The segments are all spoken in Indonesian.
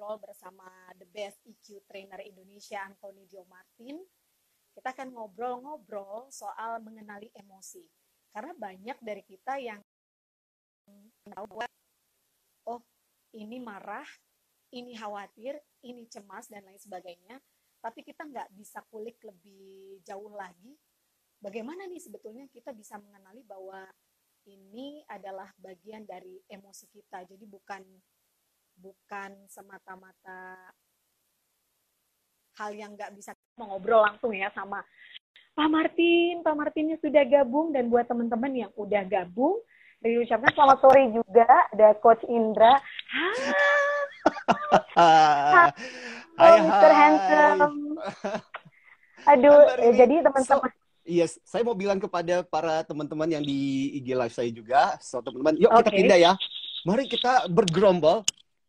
ngobrol bersama the best EQ trainer Indonesia Anthony Dio Martin. Kita akan ngobrol-ngobrol soal mengenali emosi. Karena banyak dari kita yang tahu oh ini marah, ini khawatir, ini cemas dan lain sebagainya. Tapi kita nggak bisa kulik lebih jauh lagi. Bagaimana nih sebetulnya kita bisa mengenali bahwa ini adalah bagian dari emosi kita. Jadi bukan bukan semata-mata hal yang nggak bisa ngobrol langsung ya sama Pak Martin. Pak Martinnya sudah gabung dan buat teman-teman yang udah gabung, diucapkan selamat sore juga ada Coach Indra. Hai, Mr. Handsome. Aduh, eh, jadi teman-teman. Yes, saya mau bilang kepada para teman-teman yang di IG live saya juga, so teman-teman, yuk okay. kita pindah ya. Mari kita bergerombol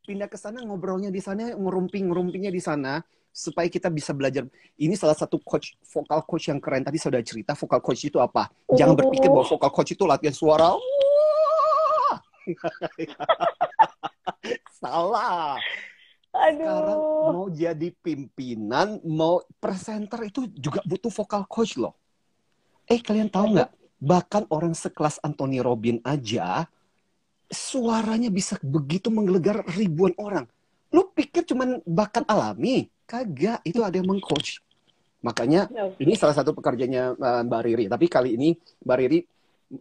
pindah ke sana ngobrolnya di sana ngerumping ngerumpingnya di sana supaya kita bisa belajar. Ini salah satu coach vokal coach yang keren. Tadi saya sudah cerita vokal coach itu apa? Jangan berpikir bahwa vokal coach itu latihan suara. Salah. Aduh. sekarang mau jadi pimpinan mau presenter itu juga butuh vokal coach loh. Eh kalian tahu nggak? Bahkan orang sekelas Anthony Robin aja suaranya bisa begitu menggelegar ribuan orang. Lu pikir cuman bakat alami? Kagak, itu ada yang mengcoach. Makanya ini salah satu pekerjaannya uh, Mbak Riri. Tapi kali ini Mbak Riri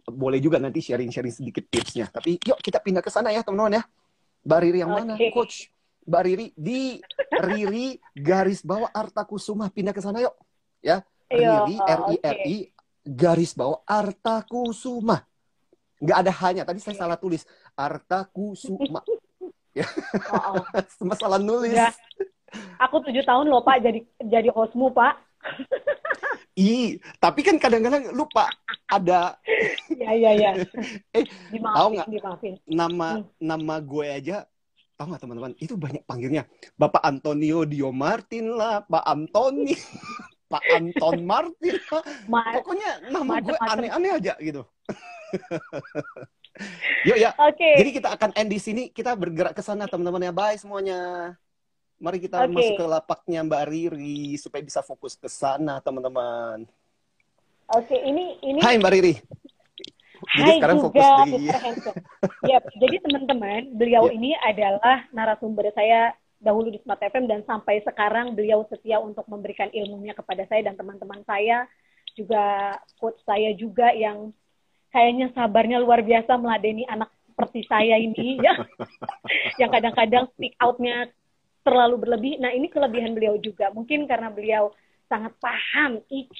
boleh juga nanti sharing-sharing sedikit tipsnya. Tapi yuk kita pindah ke sana ya teman-teman ya. Mbak Riri yang mana? Okay. Coach Mbak Riri di Riri garis bawah Arta Kusuma pindah ke sana yuk. Ya. Riri R I R I garis bawah Arta Kusuma nggak ada hanya tadi saya salah tulis Arta Kusuma ya oh, oh. masalah nulis ya. aku tujuh tahun loh pak jadi jadi hostmu pak Ih, tapi kan kadang-kadang lupa ada. ya ya ya. eh, tahu nggak? Nama hmm. nama gue aja, tahu nggak teman-teman? Itu banyak panggilnya. Bapak Antonio Dio Martin lah, Pak Antoni, Pak Anton Martin. Ma Pokoknya nama gue aneh-aneh aja gitu. Yuk ya. Oke. Okay. Jadi kita akan end di sini. Kita bergerak ke sana teman-teman ya. Bye semuanya. Mari kita okay. masuk ke lapaknya Mbak Riri supaya bisa fokus ke sana teman-teman. Oke, okay, ini ini. Hai Mbak Riri. Jadi Hai sekarang juga, fokus di... yep, jadi teman-teman, beliau yeah. ini adalah narasumber saya dahulu di Smart FM dan sampai sekarang beliau setia untuk memberikan ilmunya kepada saya dan teman-teman saya, juga coach saya juga yang kayaknya sabarnya luar biasa meladeni anak seperti saya ini ya. Yang kadang-kadang speak outnya terlalu berlebih. Nah ini kelebihan beliau juga. Mungkin karena beliau sangat paham EQ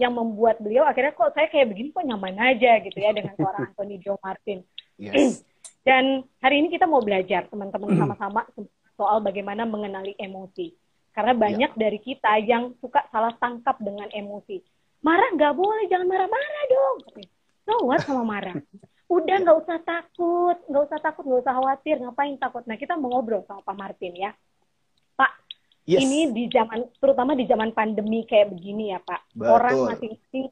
yang membuat beliau akhirnya kok saya kayak begini kok nyaman aja gitu ya dengan seorang Anthony Joe Martin. Yes. dan hari ini kita mau belajar teman-teman sama-sama soal bagaimana mengenali emosi. Karena banyak yeah. dari kita yang suka salah tangkap dengan emosi. Marah nggak boleh jangan marah-marah dong so what sama marah udah nggak usah takut nggak usah takut nggak usah khawatir. Ngapain takut? Nah kita mau ngobrol sama Pak Martin ya. Pak yes. ini di zaman terutama di zaman pandemi kayak begini ya Pak. Betul. orang masing-masing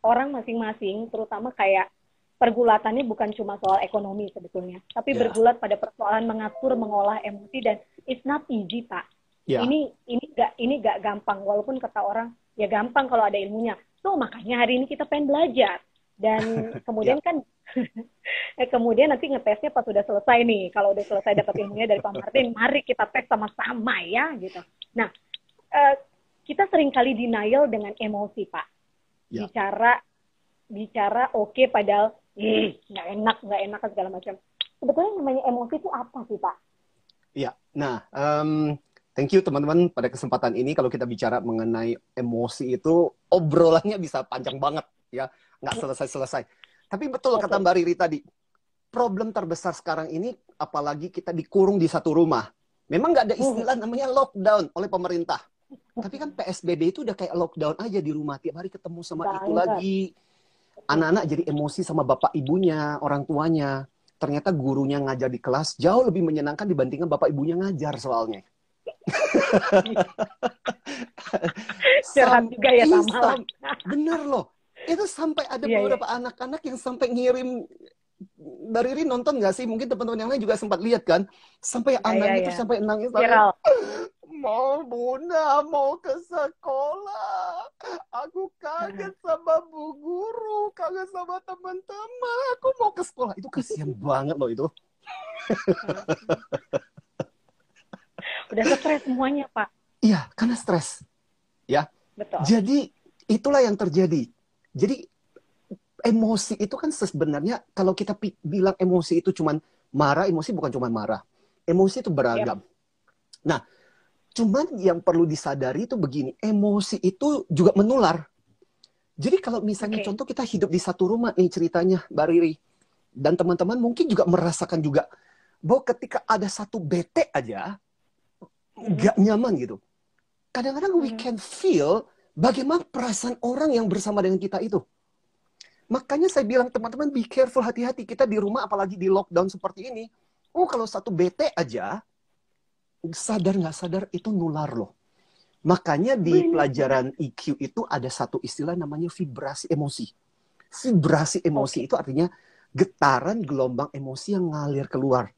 orang masing-masing terutama kayak pergulatannya bukan cuma soal ekonomi sebetulnya tapi yeah. bergulat pada persoalan mengatur mengolah emosi dan it's not easy Pak. Yeah. ini ini gak ini gak gampang. Walaupun kata orang ya gampang kalau ada ilmunya. Tuh makanya hari ini kita pengen belajar dan kemudian ya. kan eh, kemudian nanti ngetesnya pas sudah selesai nih kalau udah selesai dapat ilmunya dari Pak Martin mari kita tes sama-sama ya gitu nah uh, kita sering kali denial dengan emosi Pak ya. bicara bicara oke okay, padahal nggak enak nggak enak segala macam sebetulnya namanya emosi itu apa sih Pak? Iya, nah um, thank you teman-teman pada kesempatan ini kalau kita bicara mengenai emosi itu obrolannya bisa panjang banget ya nggak selesai-selesai. Tapi betul okay. kata Mbak Riri tadi, problem terbesar sekarang ini apalagi kita dikurung di satu rumah. Memang nggak ada hmm. istilah namanya lockdown oleh pemerintah. Tapi kan PSBB itu udah kayak lockdown aja di rumah. Tiap hari ketemu sama itu lagi. Anak-anak jadi emosi sama bapak ibunya, orang tuanya. Ternyata gurunya ngajar di kelas jauh lebih menyenangkan dibandingkan bapak ibunya ngajar soalnya. Curhat juga ya sama. Bener loh itu sampai ada yeah, iya. beberapa anak-anak yeah. yang sampai ngirim Mbak Riri nonton nggak sih? Mungkin teman-teman yang lain juga sempat lihat kan? Sampai ya, anaknya ya, itu sampai nangis. Viral. Mau bunda, mau ke sekolah. Aku kaget sama bu guru, kaget sama teman-teman. Aku mau ke sekolah. Itu kasihan banget loh itu. Udah stres semuanya, Pak. Iya, karena stres. Ya. Betul. Jadi itulah yang terjadi. Jadi emosi itu kan sebenarnya kalau kita bilang emosi itu cuma marah, emosi bukan cuma marah. Emosi itu beragam. Yep. Nah, cuman yang perlu disadari itu begini, emosi itu juga menular. Jadi kalau misalnya okay. contoh kita hidup di satu rumah nih ceritanya Mbak Riri dan teman-teman mungkin juga merasakan juga bahwa ketika ada satu bete aja nggak mm -hmm. nyaman gitu. Kadang-kadang mm -hmm. we can feel bagaimana perasaan orang yang bersama dengan kita itu. Makanya saya bilang teman-teman be careful hati-hati kita di rumah apalagi di lockdown seperti ini. Oh kalau satu bete aja sadar nggak sadar itu nular loh. Makanya di pelajaran EQ itu ada satu istilah namanya vibrasi emosi. Vibrasi emosi okay. itu artinya getaran gelombang emosi yang ngalir keluar.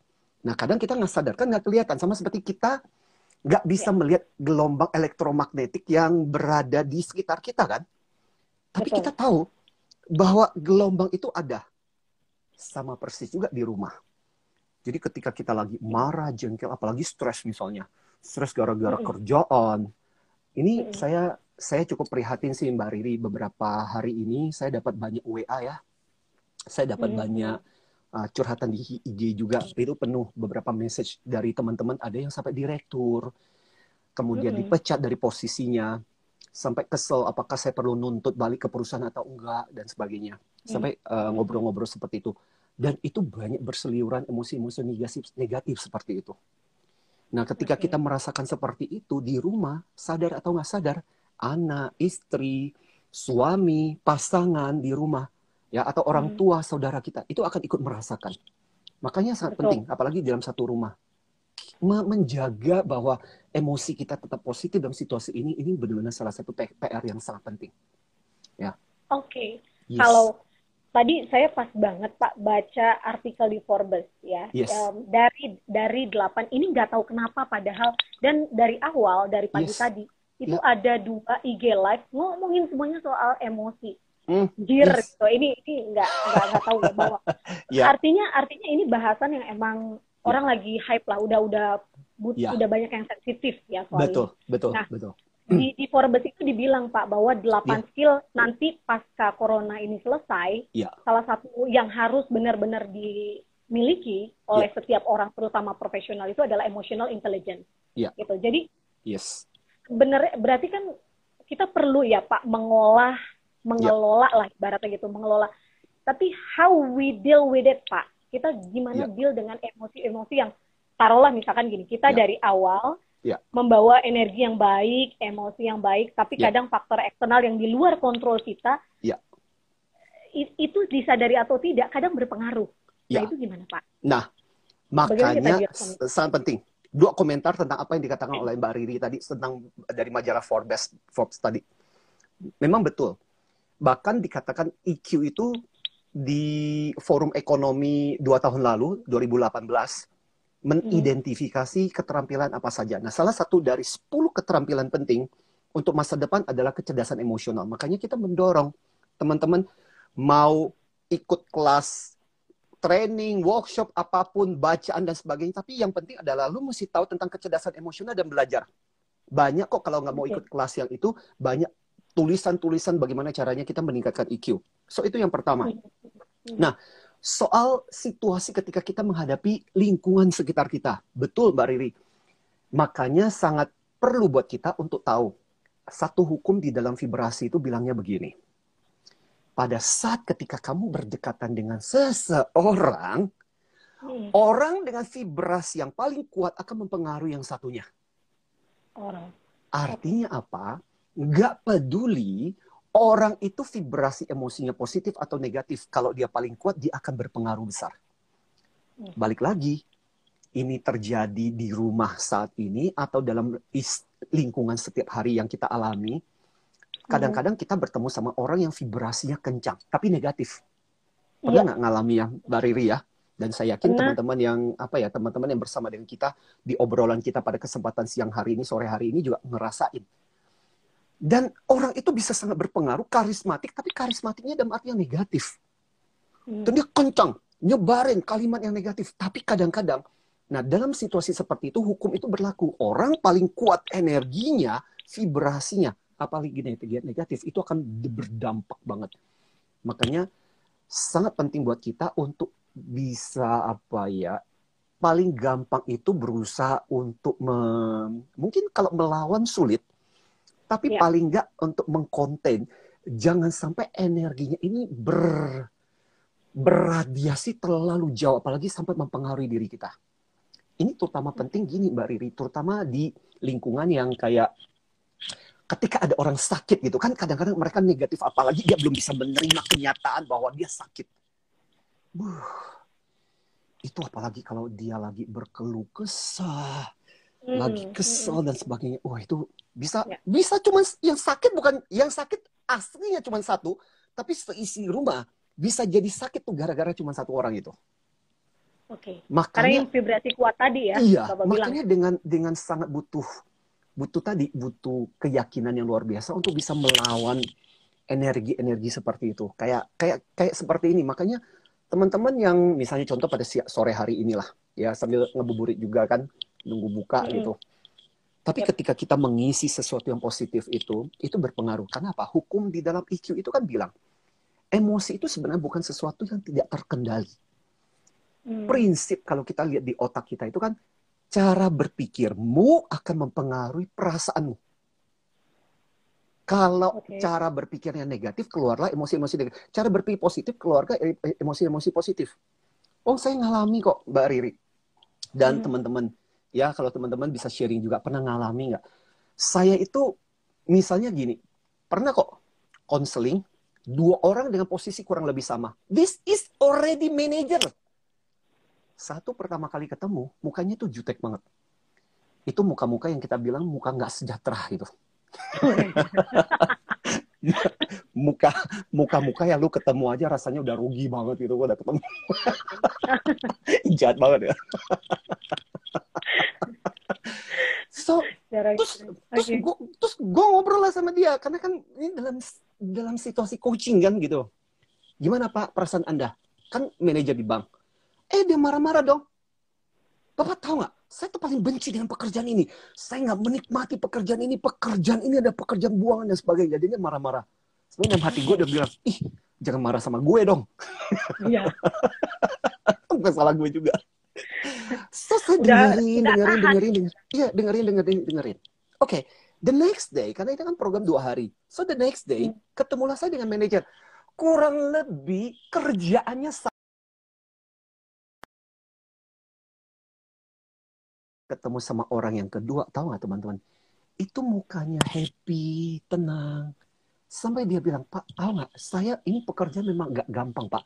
Nah kadang kita nggak sadar kan nggak kelihatan sama seperti kita nggak bisa ya. melihat gelombang elektromagnetik yang berada di sekitar kita kan. Tapi Betul. kita tahu bahwa gelombang itu ada sama persis juga di rumah. Jadi ketika kita lagi marah, jengkel, apalagi stres misalnya, stres gara-gara mm -hmm. kerjaan, ini mm -hmm. saya saya cukup prihatin sih Mbak Riri beberapa hari ini saya dapat banyak WA ya, saya dapat mm -hmm. banyak uh, curhatan di IG juga. Itu penuh beberapa message dari teman-teman. Ada yang sampai direktur, kemudian mm -hmm. dipecat dari posisinya, sampai kesel apakah saya perlu nuntut balik ke perusahaan atau enggak dan sebagainya. Sampai uh, ngobrol-ngobrol seperti itu. Dan itu banyak berseliuran emosi-emosi negatif negatif seperti itu. Nah ketika kita merasakan seperti itu di rumah sadar atau nggak sadar anak istri suami pasangan di rumah ya atau orang tua saudara kita itu akan ikut merasakan makanya sangat Betul. penting apalagi dalam satu rumah menjaga bahwa emosi kita tetap positif dalam situasi ini ini benar-benar salah satu PR yang sangat penting. Ya. Oke. Okay. Yes. Kalau tadi saya pas banget Pak baca artikel di Forbes ya. Yes. Um, dari dari delapan ini nggak tahu kenapa padahal dan dari awal dari pagi yes. tadi itu yeah. ada dua IG live ngomongin semuanya soal emosi. Mm, Jir yes. gitu. Ini ini nggak nggak nggak tahu ya bahwa yeah. artinya artinya ini bahasan yang emang orang lagi hype lah, udah udah but, ya. udah banyak yang sensitif ya soal betul, ini. Betul, nah, betul. Di, di Forbes itu dibilang Pak bahwa delapan ya. skill nanti pasca corona ini selesai, ya. salah satu yang harus benar-benar dimiliki oleh ya. setiap orang terutama profesional itu adalah emotional intelligence. Ya. Gitu. Jadi yes. benar berarti kan kita perlu ya Pak mengolah mengelola ya. lah ibaratnya gitu, mengelola. Tapi how we deal with it Pak? kita gimana yeah. deal dengan emosi-emosi yang taruhlah misalkan gini kita yeah. dari awal yeah. membawa energi yang baik emosi yang baik tapi yeah. kadang faktor eksternal yang di luar kontrol kita yeah. itu disadari atau tidak kadang berpengaruh yeah. nah itu gimana pak nah makanya sangat penting dua komentar tentang apa yang dikatakan oleh Mbak Riri tadi tentang dari majalah Forbes Forbes tadi memang betul bahkan dikatakan EQ itu di forum ekonomi dua tahun lalu 2018 mengidentifikasi keterampilan apa saja. Nah, salah satu dari 10 keterampilan penting untuk masa depan adalah kecerdasan emosional. Makanya kita mendorong teman-teman mau ikut kelas training, workshop apa pun, bacaan dan sebagainya. Tapi yang penting adalah lu mesti tahu tentang kecerdasan emosional dan belajar. Banyak kok kalau nggak mau ikut kelas yang itu, banyak tulisan-tulisan bagaimana caranya kita meningkatkan EQ. So itu yang pertama. Nah, soal situasi ketika kita menghadapi lingkungan sekitar kita. Betul Mbak Riri. Makanya sangat perlu buat kita untuk tahu satu hukum di dalam vibrasi itu bilangnya begini. Pada saat ketika kamu berdekatan dengan seseorang, hmm. orang dengan vibrasi yang paling kuat akan mempengaruhi yang satunya. Orang. Artinya apa? Nggak peduli orang itu vibrasi emosinya positif atau negatif. Kalau dia paling kuat, dia akan berpengaruh besar. Hmm. Balik lagi, ini terjadi di rumah saat ini atau dalam lingkungan setiap hari yang kita alami. Kadang-kadang kita bertemu sama orang yang vibrasinya kencang, tapi negatif. Pernah iya. nggak ngalami ya, Mbak Riri ya? Dan saya yakin teman-teman yang apa ya, teman-teman yang bersama dengan kita di obrolan kita pada kesempatan siang hari ini, sore hari ini juga ngerasain. Dan orang itu bisa sangat berpengaruh, karismatik, tapi karismatiknya dalam arti yang negatif. Hmm. Dan dia kencang, nyebarin kalimat yang negatif. Tapi kadang-kadang, nah dalam situasi seperti itu, hukum itu berlaku. Orang paling kuat energinya, vibrasinya, apalagi negatif, itu akan berdampak banget. Makanya sangat penting buat kita untuk bisa apa ya paling gampang itu berusaha untuk me, mungkin kalau melawan sulit tapi ya. paling enggak untuk mengkonten jangan sampai energinya ini ber berradiasi terlalu jauh apalagi sampai mempengaruhi diri kita ini terutama penting gini Mbak Riri terutama di lingkungan yang kayak ketika ada orang sakit gitu kan kadang-kadang mereka negatif apalagi dia belum bisa menerima kenyataan bahwa dia sakit. Buh, itu apalagi kalau dia lagi berkeluh kesah, hmm, lagi hmm, kesel hmm. dan sebagainya. Wah itu bisa ya. bisa cuma yang sakit bukan yang sakit aslinya cuma satu, tapi seisi rumah bisa jadi sakit tuh gara-gara cuma satu orang itu. Oke. Okay. Makanya Karena yang vibrasi kuat tadi ya. Iya. Bapak makanya bilang. dengan dengan sangat butuh butuh tadi butuh keyakinan yang luar biasa untuk bisa melawan energi-energi seperti itu kayak kayak kayak seperti ini makanya teman-teman yang misalnya contoh pada sore hari inilah ya sambil ngebuburit juga kan nunggu buka hmm. gitu tapi yep. ketika kita mengisi sesuatu yang positif itu itu berpengaruh karena apa hukum di dalam IQ itu kan bilang emosi itu sebenarnya bukan sesuatu yang tidak terkendali hmm. prinsip kalau kita lihat di otak kita itu kan cara berpikirmu akan mempengaruhi perasaanmu. Kalau okay. cara berpikirnya negatif, keluarlah emosi-emosi negatif. Cara berpikir positif, keluarga e, e, emosi-emosi positif. Oh, saya ngalami kok, Mbak Riri. Dan hmm. Ya kalau teman-teman bisa sharing juga, pernah ngalami nggak? Saya itu, misalnya gini, pernah kok konseling, dua orang dengan posisi kurang lebih sama. This is already manager satu pertama kali ketemu, mukanya tuh jutek banget. Itu muka-muka yang kita bilang muka nggak sejahtera gitu. muka muka muka yang lu ketemu aja rasanya udah rugi banget gitu gua udah ketemu. Jahat banget ya. So terus terus okay. gua terus gua ngobrol lah sama dia karena kan ini dalam dalam situasi coaching kan gitu. Gimana pak perasaan anda? Kan manajer di bank. Eh dia marah-marah dong. Bapak tahu nggak? Saya tuh paling benci dengan pekerjaan ini. Saya nggak menikmati pekerjaan ini. Pekerjaan ini ada pekerjaan buangan dan sebagainya. Jadi dia marah-marah. Sebenarnya dalam hati gue udah bilang, ih jangan marah sama gue dong. Iya. Bukan salah gue juga. So, saya dengerin, udah, dengerin, dengerin, dengerin. Iya, dengerin, dengerin, dengerin. Oke, okay. the next day, karena itu kan program dua hari. So, the next day, hmm. ketemulah saya dengan manajer. Kurang lebih kerjaannya ketemu sama orang yang kedua, tahu nggak teman-teman? Itu mukanya happy, tenang. Sampai dia bilang, Pak, tahu nggak? Saya ini pekerjaan memang nggak gampang, Pak.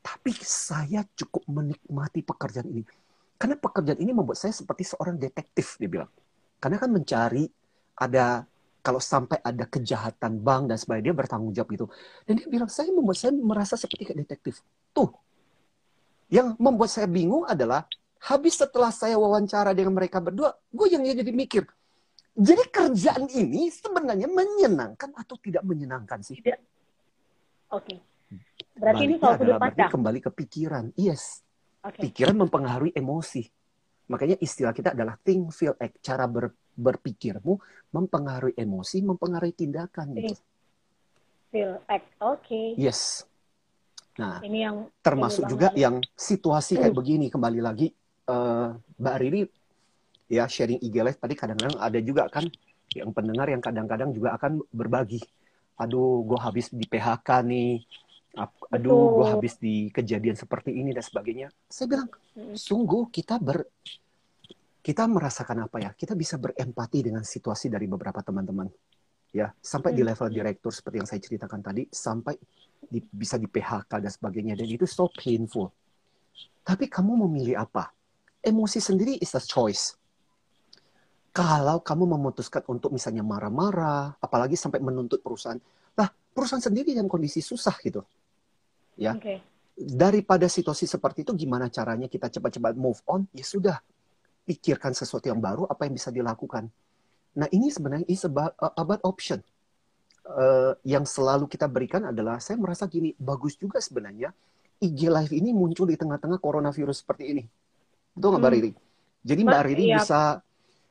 Tapi saya cukup menikmati pekerjaan ini. Karena pekerjaan ini membuat saya seperti seorang detektif, dia bilang. Karena kan mencari ada kalau sampai ada kejahatan bank dan sebagainya dia bertanggung jawab itu. Dan dia bilang saya membuat saya merasa seperti kayak detektif. Tuh. Yang membuat saya bingung adalah Habis setelah saya wawancara dengan mereka berdua, gue yang jadi mikir. Jadi kerjaan ini sebenarnya menyenangkan atau tidak menyenangkan sih? Tidak. Oke. Okay. Berarti ini soal sudut pandang. Kembali ke pikiran. Yes. Okay. Pikiran mempengaruhi emosi. Makanya istilah kita adalah think, feel, act. Cara ber, berpikirmu mempengaruhi emosi, mempengaruhi tindakan. Think, gitu. feel, act. Oke. Okay. Yes. Nah, ini yang termasuk ini juga yang situasi kayak begini kembali lagi uh, Mbak Riri ya sharing IG Live tadi kadang-kadang ada juga kan yang pendengar yang kadang-kadang juga akan berbagi. Aduh, gue habis di PHK nih. Aduh, gue habis di kejadian seperti ini dan sebagainya. Saya bilang, sungguh kita ber kita merasakan apa ya? Kita bisa berempati dengan situasi dari beberapa teman-teman. Ya, sampai di level direktur seperti yang saya ceritakan tadi, sampai di, bisa di PHK dan sebagainya dan itu so painful. Tapi kamu memilih apa? Emosi sendiri is a choice. Kalau kamu memutuskan untuk misalnya marah-marah, apalagi sampai menuntut perusahaan, lah perusahaan sendiri dalam kondisi susah gitu, ya. Okay. daripada situasi seperti itu gimana caranya kita cepat-cepat move on? Ya sudah, pikirkan sesuatu yang baru apa yang bisa dilakukan. Nah, ini sebenarnya is about, about option. Uh, yang selalu kita berikan adalah saya merasa gini, bagus juga sebenarnya IG Live ini muncul di tengah-tengah coronavirus seperti ini. Betul nggak hmm. Mbak Riri? Jadi Mbak Riri iya. bisa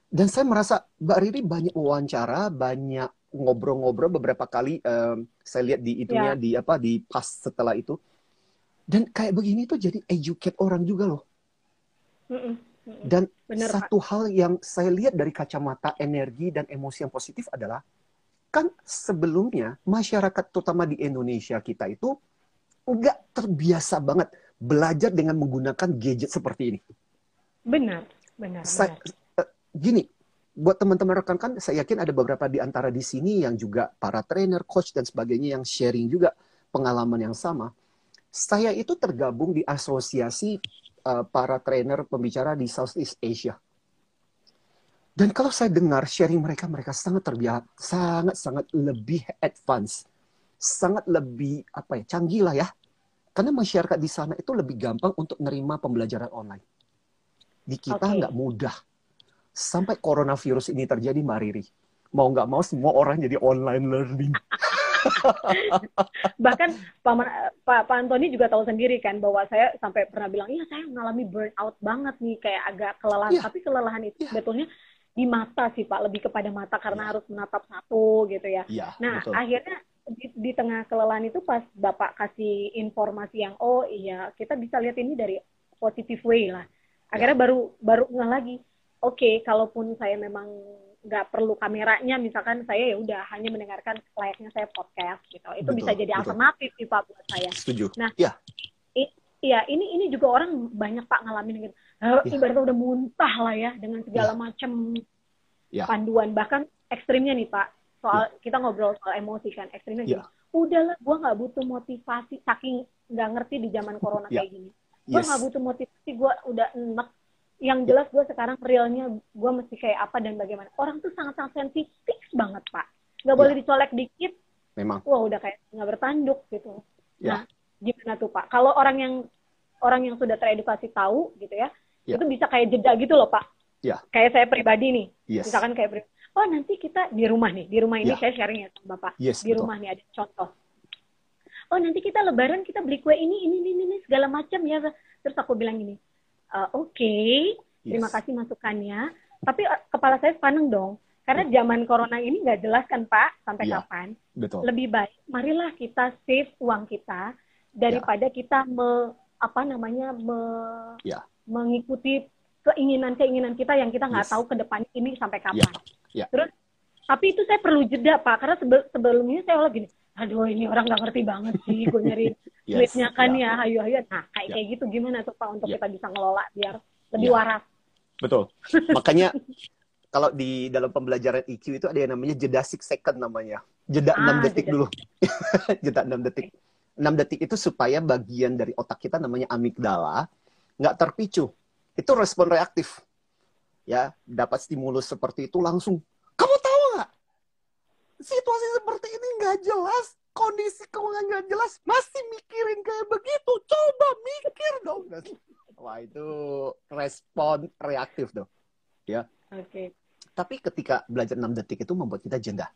dan saya merasa Mbak Riri banyak wawancara, banyak ngobrol-ngobrol beberapa kali um, saya lihat di itunya yeah. di apa di pas setelah itu dan kayak begini tuh jadi educate orang juga loh dan Bener, satu Pak. hal yang saya lihat dari kacamata energi dan emosi yang positif adalah kan sebelumnya masyarakat terutama di Indonesia kita itu nggak terbiasa banget belajar dengan menggunakan gadget seperti ini. Benar, benar. Saya, benar. Uh, gini, buat teman-teman rekan kan saya yakin ada beberapa di antara di sini yang juga para trainer, coach dan sebagainya yang sharing juga pengalaman yang sama. Saya itu tergabung di asosiasi uh, para trainer pembicara di Southeast Asia. Dan kalau saya dengar sharing mereka, mereka sangat terbiasa, sangat sangat lebih advance, sangat lebih apa ya, canggih lah ya. Karena masyarakat di sana itu lebih gampang untuk menerima pembelajaran online. Di kita nggak okay. mudah sampai coronavirus ini terjadi, Mbak Riri, mau nggak mau semua orang jadi online learning. Bahkan Pak, Pak, Pak Antoni juga tahu sendiri kan bahwa saya sampai pernah bilang, iya saya mengalami burnout banget nih, kayak agak kelelahan. Yeah. Tapi kelelahan itu yeah. sebetulnya di mata sih Pak, lebih kepada mata karena yeah. harus menatap satu gitu ya. Yeah, nah betul. akhirnya di, di tengah kelelahan itu pas Bapak kasih informasi yang oh iya kita bisa lihat ini dari positive way lah. Akhirnya yeah. baru baru nggak lagi oke okay, kalaupun saya memang nggak perlu kameranya misalkan saya ya udah hanya mendengarkan layaknya saya podcast gitu itu betul, bisa jadi betul. alternatif sih pak buat saya setuju nah ya Iya, ini ini juga orang banyak pak ngalamin gitu. Ya. Ibaratnya udah muntah lah ya dengan segala ya. macam ya. panduan bahkan ekstrimnya nih pak soal ya. kita ngobrol soal emosi kan ekstrimnya ya. gini. Udahlah, gue nggak butuh motivasi saking nggak ngerti di zaman corona ya. kayak gini. Gue yes. butuh motivasi, gue udah enak yang jelas gue sekarang realnya gue mesti kayak apa dan bagaimana orang tuh sangat-sangat sensitif banget pak nggak boleh yeah. dicolek dikit memang wah udah kayak nggak bertanduk gitu yeah. nah gimana tuh pak kalau orang yang orang yang sudah teredukasi tahu gitu ya yeah. itu bisa kayak jeda gitu loh pak yeah. kayak saya pribadi nih yes. misalkan kayak oh nanti kita di rumah nih di rumah ini yeah. saya sharing ya sama bapak yes, di betul. rumah nih ada contoh oh nanti kita lebaran kita beli kue ini ini ini, ini segala macam ya terus aku bilang ini uh, oke, okay, yes. terima kasih masukannya. Tapi uh, kepala saya sepaneng dong, karena zaman corona ini nggak jelas kan Pak sampai ya, kapan. Betul. Lebih baik, marilah kita save uang kita daripada ya. kita me, apa namanya me, ya. mengikuti keinginan-keinginan kita yang kita nggak yes. tahu ke depan ini sampai kapan. Ya. Ya. Terus, tapi itu saya perlu jeda Pak, karena sebelumnya saya lagi gini, aduh ini orang nggak ngerti banget sih gue nyari yes, kan ya. ya ayo ayo nah kayak yeah. kayak gitu gimana tuh pak untuk yeah. kita bisa ngelola biar lebih yeah. waras betul makanya kalau di dalam pembelajaran IQ itu ada yang namanya jeda six second namanya jeda ah, 6 detik jeda. dulu jeda 6 detik 6 detik itu supaya bagian dari otak kita namanya amigdala nggak terpicu itu respon reaktif ya dapat stimulus seperti itu langsung kamu tahu situasi seperti ini nggak jelas, kondisi keuangan nggak jelas, masih mikirin kayak begitu, coba mikir dong. Wah itu respon reaktif tuh, ya. Oke. Okay. Tapi ketika belajar 6 detik itu membuat kita jeda.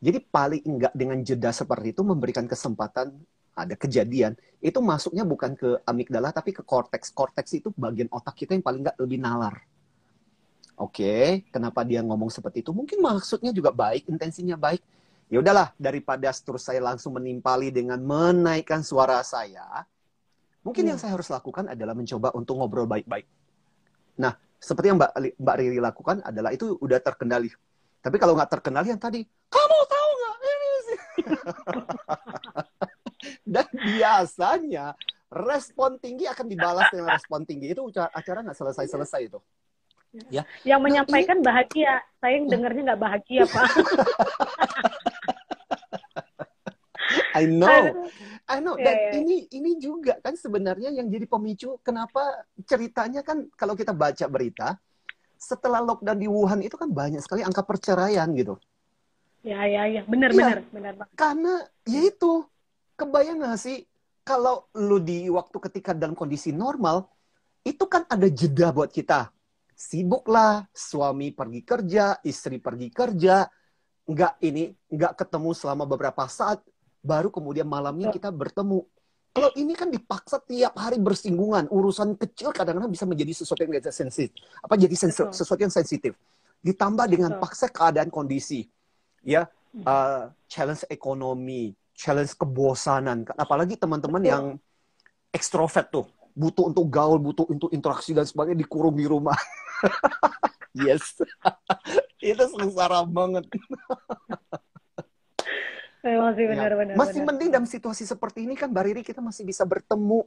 Jadi paling enggak dengan jeda seperti itu memberikan kesempatan ada kejadian itu masuknya bukan ke amigdala tapi ke korteks. Korteks itu bagian otak kita yang paling enggak lebih nalar Oke, okay, kenapa dia ngomong seperti itu? Mungkin maksudnya juga baik, intensinya baik. Ya udahlah, daripada terus saya langsung menimpali dengan menaikkan suara saya, mungkin hmm. yang saya harus lakukan adalah mencoba untuk ngobrol baik-baik. Nah, seperti yang Mbak Mbak Riri lakukan adalah itu udah terkendali. Tapi kalau nggak terkendali yang tadi, kamu tahu nggak ini sih? Dan biasanya respon tinggi akan dibalas dengan respon tinggi itu acara nggak selesai-selesai itu. Ya. Yang nah, menyampaikan bahagia, saya yang dengarnya nggak bahagia pak. I know, I know. Dan yeah, yeah. ini ini juga kan sebenarnya yang jadi pemicu kenapa ceritanya kan kalau kita baca berita setelah lockdown di Wuhan itu kan banyak sekali angka perceraian gitu. Ya ya ya, benar ya, benar benar Karena ya itu kebayang nggak sih kalau lu di waktu ketika dalam kondisi normal, itu kan ada jeda buat kita. Sibuklah, suami pergi kerja, istri pergi kerja, nggak ini nggak ketemu selama beberapa saat, baru kemudian malamnya kita bertemu. Kalau ini kan dipaksa tiap hari bersinggungan, urusan kecil kadang-kadang bisa menjadi sesuatu yang sensitif, apa jadi sesuatu yang sensitif. Ditambah dengan paksa keadaan kondisi, ya uh, challenge ekonomi, challenge kebosanan. Apalagi teman-teman yang ekstrovert tuh, butuh untuk gaul, butuh untuk interaksi dan sebagainya dikurung di rumah. yes. Itu sengsara banget. masih benar-benar. Ya. Masih benar. mending dalam situasi seperti ini kan Mbak Riri kita masih bisa bertemu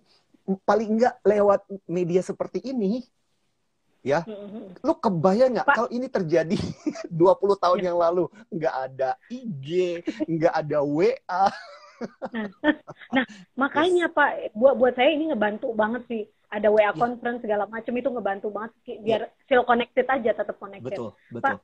paling enggak lewat media seperti ini. Ya, mm-hmm. lu kebayang nggak kalau ini terjadi 20 tahun yang lalu nggak ada IG, nggak ada WA. Nah, nah makanya yes. Pak, buat buat saya ini ngebantu banget sih. Ada WA yeah. conference segala macam itu ngebantu banget biar yeah. still connected aja, tetap connected. Betul, betul. Pak,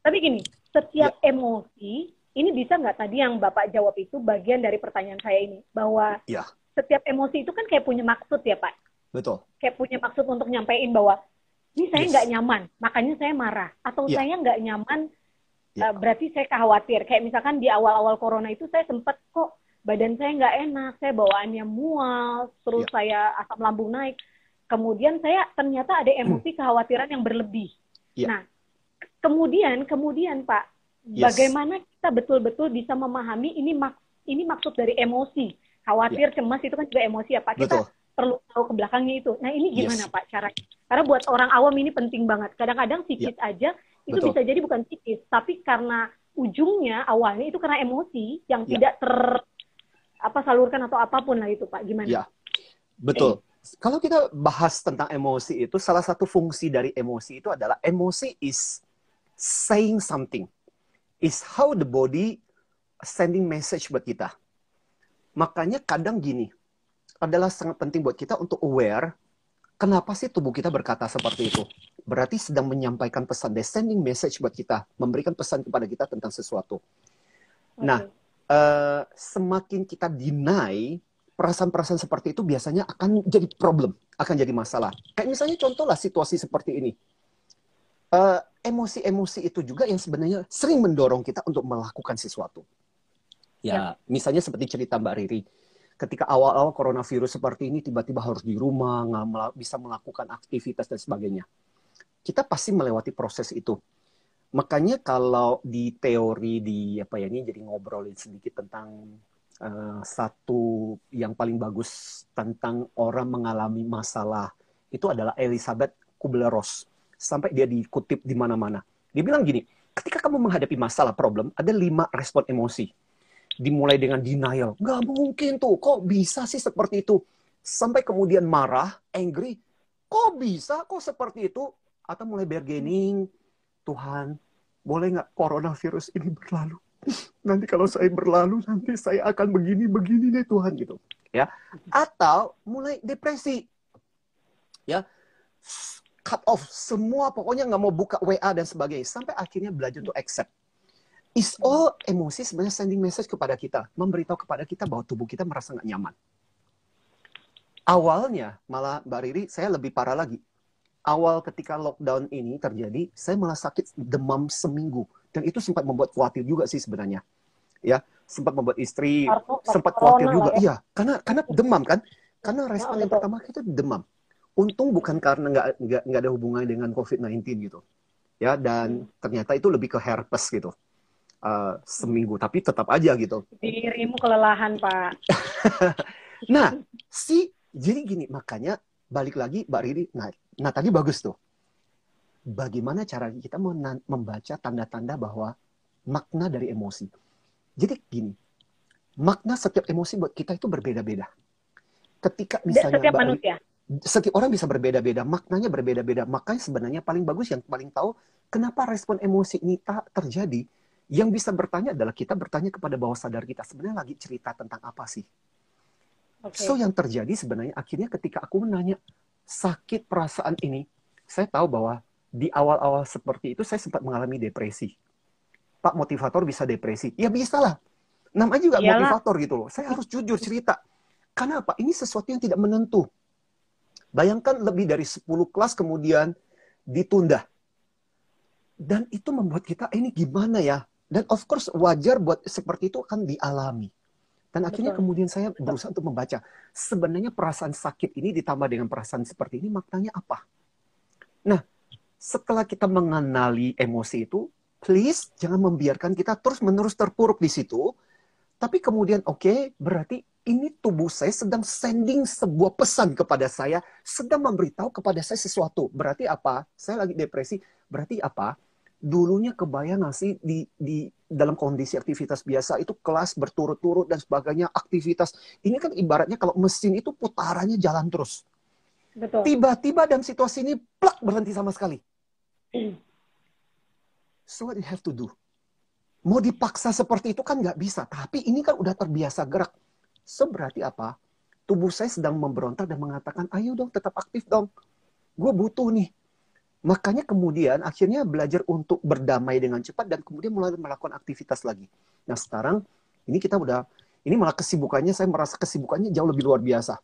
tapi gini, setiap yeah. emosi ini bisa nggak tadi yang Bapak jawab itu bagian dari pertanyaan saya ini bahwa yeah. setiap emosi itu kan kayak punya maksud ya Pak. Betul. Kayak punya maksud untuk nyampein bahwa ini saya nggak yes. nyaman, makanya saya marah. Atau yeah. saya nggak nyaman, uh, berarti saya khawatir. Kayak misalkan di awal-awal corona itu saya sempat kok badan saya nggak enak, saya bawaannya mual, terus yeah. saya asam lambung naik. Kemudian saya ternyata ada emosi kekhawatiran yang berlebih. Yeah. Nah, kemudian kemudian Pak, yes. bagaimana kita betul-betul bisa memahami ini mak ini maksud dari emosi? Khawatir, yeah. cemas itu kan juga emosi ya Pak. Kita Betul perlu tahu ke belakangnya itu. Nah ini gimana yes. Pak caranya? Karena buat orang awam ini penting banget. Kadang-kadang psikis yeah. aja itu Betul. bisa jadi bukan psikis, tapi karena ujungnya awalnya itu karena emosi yang yeah. tidak ter apa salurkan atau apa pun lah itu Pak. Gimana? Ya, betul. Eh. Kalau kita bahas tentang emosi itu, salah satu fungsi dari emosi itu adalah emosi is saying something, is how the body sending message buat kita. Makanya kadang gini, adalah sangat penting buat kita untuk aware kenapa sih tubuh kita berkata seperti itu. Berarti sedang menyampaikan pesan, descending message buat kita, memberikan pesan kepada kita tentang sesuatu. Okay. Nah, uh, semakin kita deny perasaan-perasaan seperti itu biasanya akan jadi problem, akan jadi masalah. Kayak misalnya contohlah situasi seperti ini. Uh, emosi-emosi itu juga yang sebenarnya sering mendorong kita untuk melakukan sesuatu. Ya, ya. misalnya seperti cerita Mbak Riri ketika awal-awal coronavirus seperti ini tiba-tiba harus di rumah, nggak bisa melakukan aktivitas dan sebagainya. Kita pasti melewati proses itu. Makanya kalau di teori di apa ya ini jadi ngobrolin sedikit tentang uh, satu yang paling bagus tentang orang mengalami masalah itu adalah Elizabeth Kubler-Ross. Sampai dia dikutip di mana-mana. Dia bilang gini, ketika kamu menghadapi masalah problem, ada lima respon emosi dimulai dengan denial. Nggak mungkin tuh, kok bisa sih seperti itu? Sampai kemudian marah, angry, kok bisa, kok seperti itu? Atau mulai bargaining, Tuhan, boleh nggak coronavirus ini berlalu? Nanti kalau saya berlalu, nanti saya akan begini-begini deh Tuhan gitu. Ya, atau mulai depresi, ya, cut off semua pokoknya nggak mau buka WA dan sebagainya sampai akhirnya belajar untuk accept is all emosi sebenarnya sending message kepada kita, memberitahu kepada kita bahwa tubuh kita merasa nggak nyaman. Awalnya malah Mbak Riri, saya lebih parah lagi. Awal ketika lockdown ini terjadi, saya malah sakit demam seminggu dan itu sempat membuat khawatir juga sih sebenarnya. Ya, sempat membuat istri Arto, sempat khawatir juga. Ya. Iya, karena karena demam kan? Karena respon ya, yang pertama kita demam. Untung bukan karena nggak nggak nggak ada hubungannya dengan COVID-19 gitu. Ya, dan hmm. ternyata itu lebih ke herpes gitu uh, seminggu, tapi tetap aja gitu. Dirimu kelelahan, Pak. nah, si jadi gini, makanya balik lagi Mbak Riri, nah, nah tadi bagus tuh. Bagaimana cara kita membaca tanda-tanda bahwa makna dari emosi. Jadi gini, makna setiap emosi buat kita itu berbeda-beda. Ketika misalnya setiap Mbak manusia. setiap orang bisa berbeda-beda, maknanya berbeda-beda. Makanya sebenarnya paling bagus yang paling tahu kenapa respon emosi ini tak terjadi yang bisa bertanya adalah kita bertanya kepada bawah sadar kita sebenarnya lagi cerita tentang apa sih. Okay. So yang terjadi sebenarnya akhirnya ketika aku menanya sakit perasaan ini, saya tahu bahwa di awal-awal seperti itu saya sempat mengalami depresi. Pak motivator bisa depresi? Ya bisa lah. Namanya juga Iyalah. motivator gitu loh. Saya harus jujur cerita. Karena apa? Ini sesuatu yang tidak menentu. Bayangkan lebih dari 10 kelas kemudian ditunda. Dan itu membuat kita, eh, ini gimana ya? Dan of course wajar buat seperti itu akan dialami. Dan akhirnya Betul. kemudian saya berusaha untuk membaca. Sebenarnya perasaan sakit ini ditambah dengan perasaan seperti ini maknanya apa? Nah, setelah kita mengenali emosi itu, please jangan membiarkan kita terus-menerus terpuruk di situ. Tapi kemudian oke, okay, berarti ini tubuh saya sedang sending sebuah pesan kepada saya, sedang memberitahu kepada saya sesuatu. Berarti apa? Saya lagi depresi. Berarti apa? Dulunya kebayang nggak sih di, di dalam kondisi aktivitas biasa itu kelas berturut-turut dan sebagainya aktivitas. Ini kan ibaratnya kalau mesin itu putarannya jalan terus. Betul. Tiba-tiba dalam situasi ini plak berhenti sama sekali. So what you have to do? Mau dipaksa seperti itu kan nggak bisa. Tapi ini kan udah terbiasa gerak So berarti apa? Tubuh saya sedang memberontak dan mengatakan, ayo dong tetap aktif dong. Gue butuh nih. Makanya kemudian akhirnya belajar untuk berdamai dengan cepat dan kemudian mulai melakukan aktivitas lagi. Nah sekarang ini kita udah, ini malah kesibukannya, saya merasa kesibukannya jauh lebih luar biasa.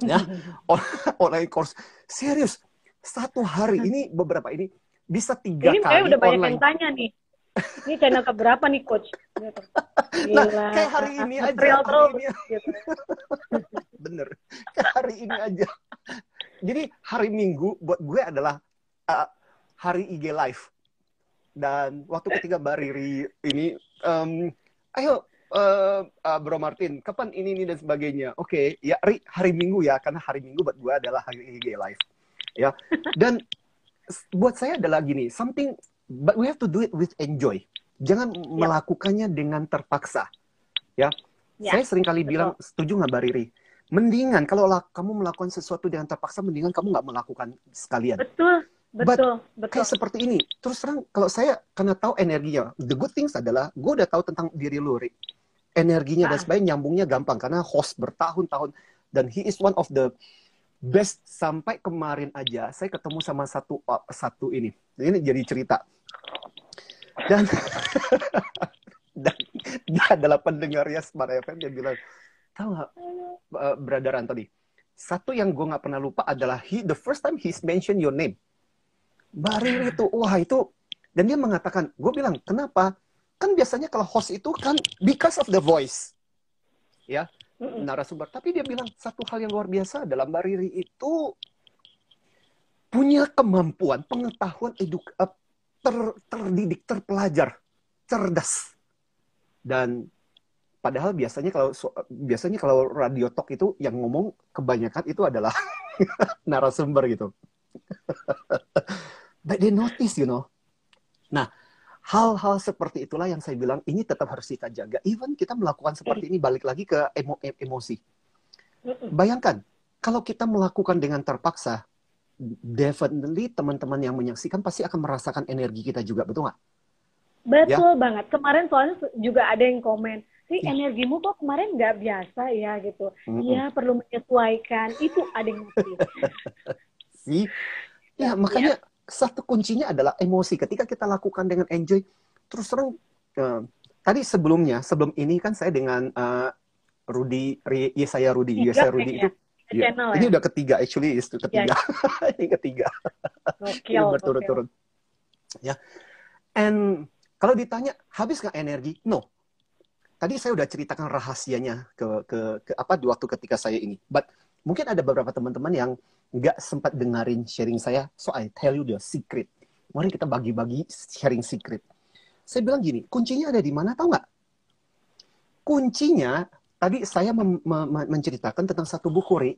Ya, online course. Serius, satu hari ini beberapa ini bisa tiga ini kali udah banyak online. yang tanya nih ini channel keberapa nih coach? Gitu. Nah, kayak hari ini aja. Real hari ini. Gitu. Bener. Kayak hari ini aja. Jadi hari Minggu buat gue adalah uh, hari IG live. Dan waktu ketiga Mbak Riri ini, um, ayo uh, uh, Bro Martin, kapan ini ini dan sebagainya. Oke, okay, ya hari, hari Minggu ya, karena hari Minggu buat gue adalah hari IG live. Ya, dan buat saya adalah gini, something but we have to do it with enjoy. Jangan yeah. melakukannya dengan terpaksa. Ya. Yeah, Saya sering kali bilang, setuju nggak Mbak Riri? Mendingan kalau kamu melakukan sesuatu dengan terpaksa, mendingan kamu nggak melakukan sekalian. Betul, betul, But, betul. Kayak seperti ini. Terus terang, kalau saya karena tahu energinya, the good things adalah gue udah tahu tentang diri lu, Ri. Energinya ah. dan sebagainya nyambungnya gampang karena host bertahun-tahun dan he is one of the best sampai kemarin aja saya ketemu sama satu satu ini. Ini jadi cerita dan dan dia adalah pendengar ya Smart FM dia bilang tahu nggak uh, brother Anthony satu yang gue nggak pernah lupa adalah he the first time he's mention your name baru itu wah itu dan dia mengatakan gue bilang kenapa kan biasanya kalau host itu kan because of the voice ya narasumber tapi dia bilang satu hal yang luar biasa dalam Bariri itu punya kemampuan pengetahuan eduk ter, terdidik, terpelajar, cerdas. Dan padahal biasanya kalau biasanya kalau radio talk itu yang ngomong kebanyakan itu adalah narasumber gitu. But they notice, you know. Nah, hal-hal seperti itulah yang saya bilang ini tetap harus kita jaga. Even kita melakukan seperti ini balik lagi ke emo emosi. Bayangkan kalau kita melakukan dengan terpaksa, definitely teman-teman yang menyaksikan pasti akan merasakan energi kita juga, betul nggak? Betul ya? banget. Kemarin soalnya juga ada yang komen, sih ya. energimu kok kemarin nggak biasa ya gitu. Iya mm -hmm. perlu menyesuaikan. Itu ada yang ngerti. sih, ya, ya makanya ya. Satu kuncinya adalah emosi. Ketika kita lakukan dengan enjoy, terus terang uh, tadi sebelumnya sebelum ini kan saya dengan uh, Rudi, ya saya Rudi, ya saya Rudi itu channel ya. Ini udah ketiga actually itu ketiga. Iya. ini ketiga. Gokil, berturut-turut. Ya. And kalau ditanya habis nggak energi? No. Tadi saya udah ceritakan rahasianya ke ke, ke apa di waktu ketika saya ini. But mungkin ada beberapa teman-teman yang nggak sempat dengerin sharing saya. So I tell you the secret. Mari kita bagi-bagi sharing secret. Saya bilang gini, kuncinya ada di mana tahu nggak? Kuncinya tadi saya menceritakan tentang satu buku, Ri.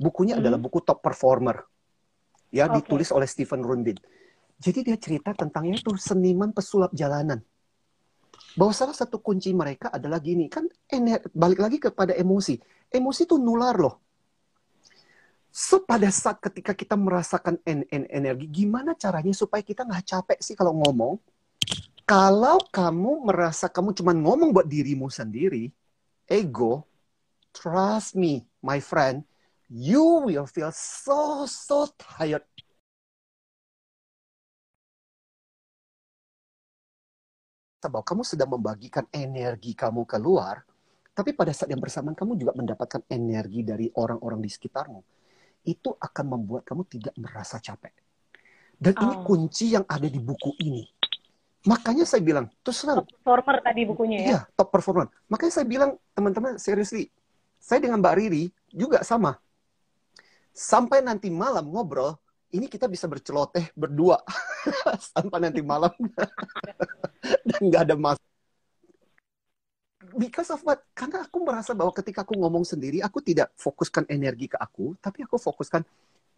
Bukunya hmm. adalah buku Top Performer. Ya, okay. ditulis oleh Stephen Rundin. Jadi dia cerita tentangnya itu seniman pesulap jalanan. Bahwa salah satu kunci mereka adalah gini, kan balik lagi kepada emosi. Emosi itu nular loh. So, pada saat ketika kita merasakan en en energi, gimana caranya supaya kita nggak capek sih kalau ngomong? Kalau kamu merasa kamu cuma ngomong buat dirimu sendiri, ego, trust me, my friend, you will feel so, so tired. Bahwa kamu sedang membagikan energi kamu keluar, Tapi pada saat yang bersamaan kamu juga mendapatkan energi dari orang-orang di sekitarmu. Itu akan membuat kamu tidak merasa capek. Dan oh. ini kunci yang ada di buku ini. Makanya saya bilang, terus terang. Top performer tadi bukunya ya? Iya, top performer. Makanya saya bilang, teman-teman, seriously, saya dengan Mbak Riri juga sama. Sampai nanti malam ngobrol, ini kita bisa berceloteh berdua sampai nanti malam dan nggak ada mas because of what karena aku merasa bahwa ketika aku ngomong sendiri aku tidak fokuskan energi ke aku tapi aku fokuskan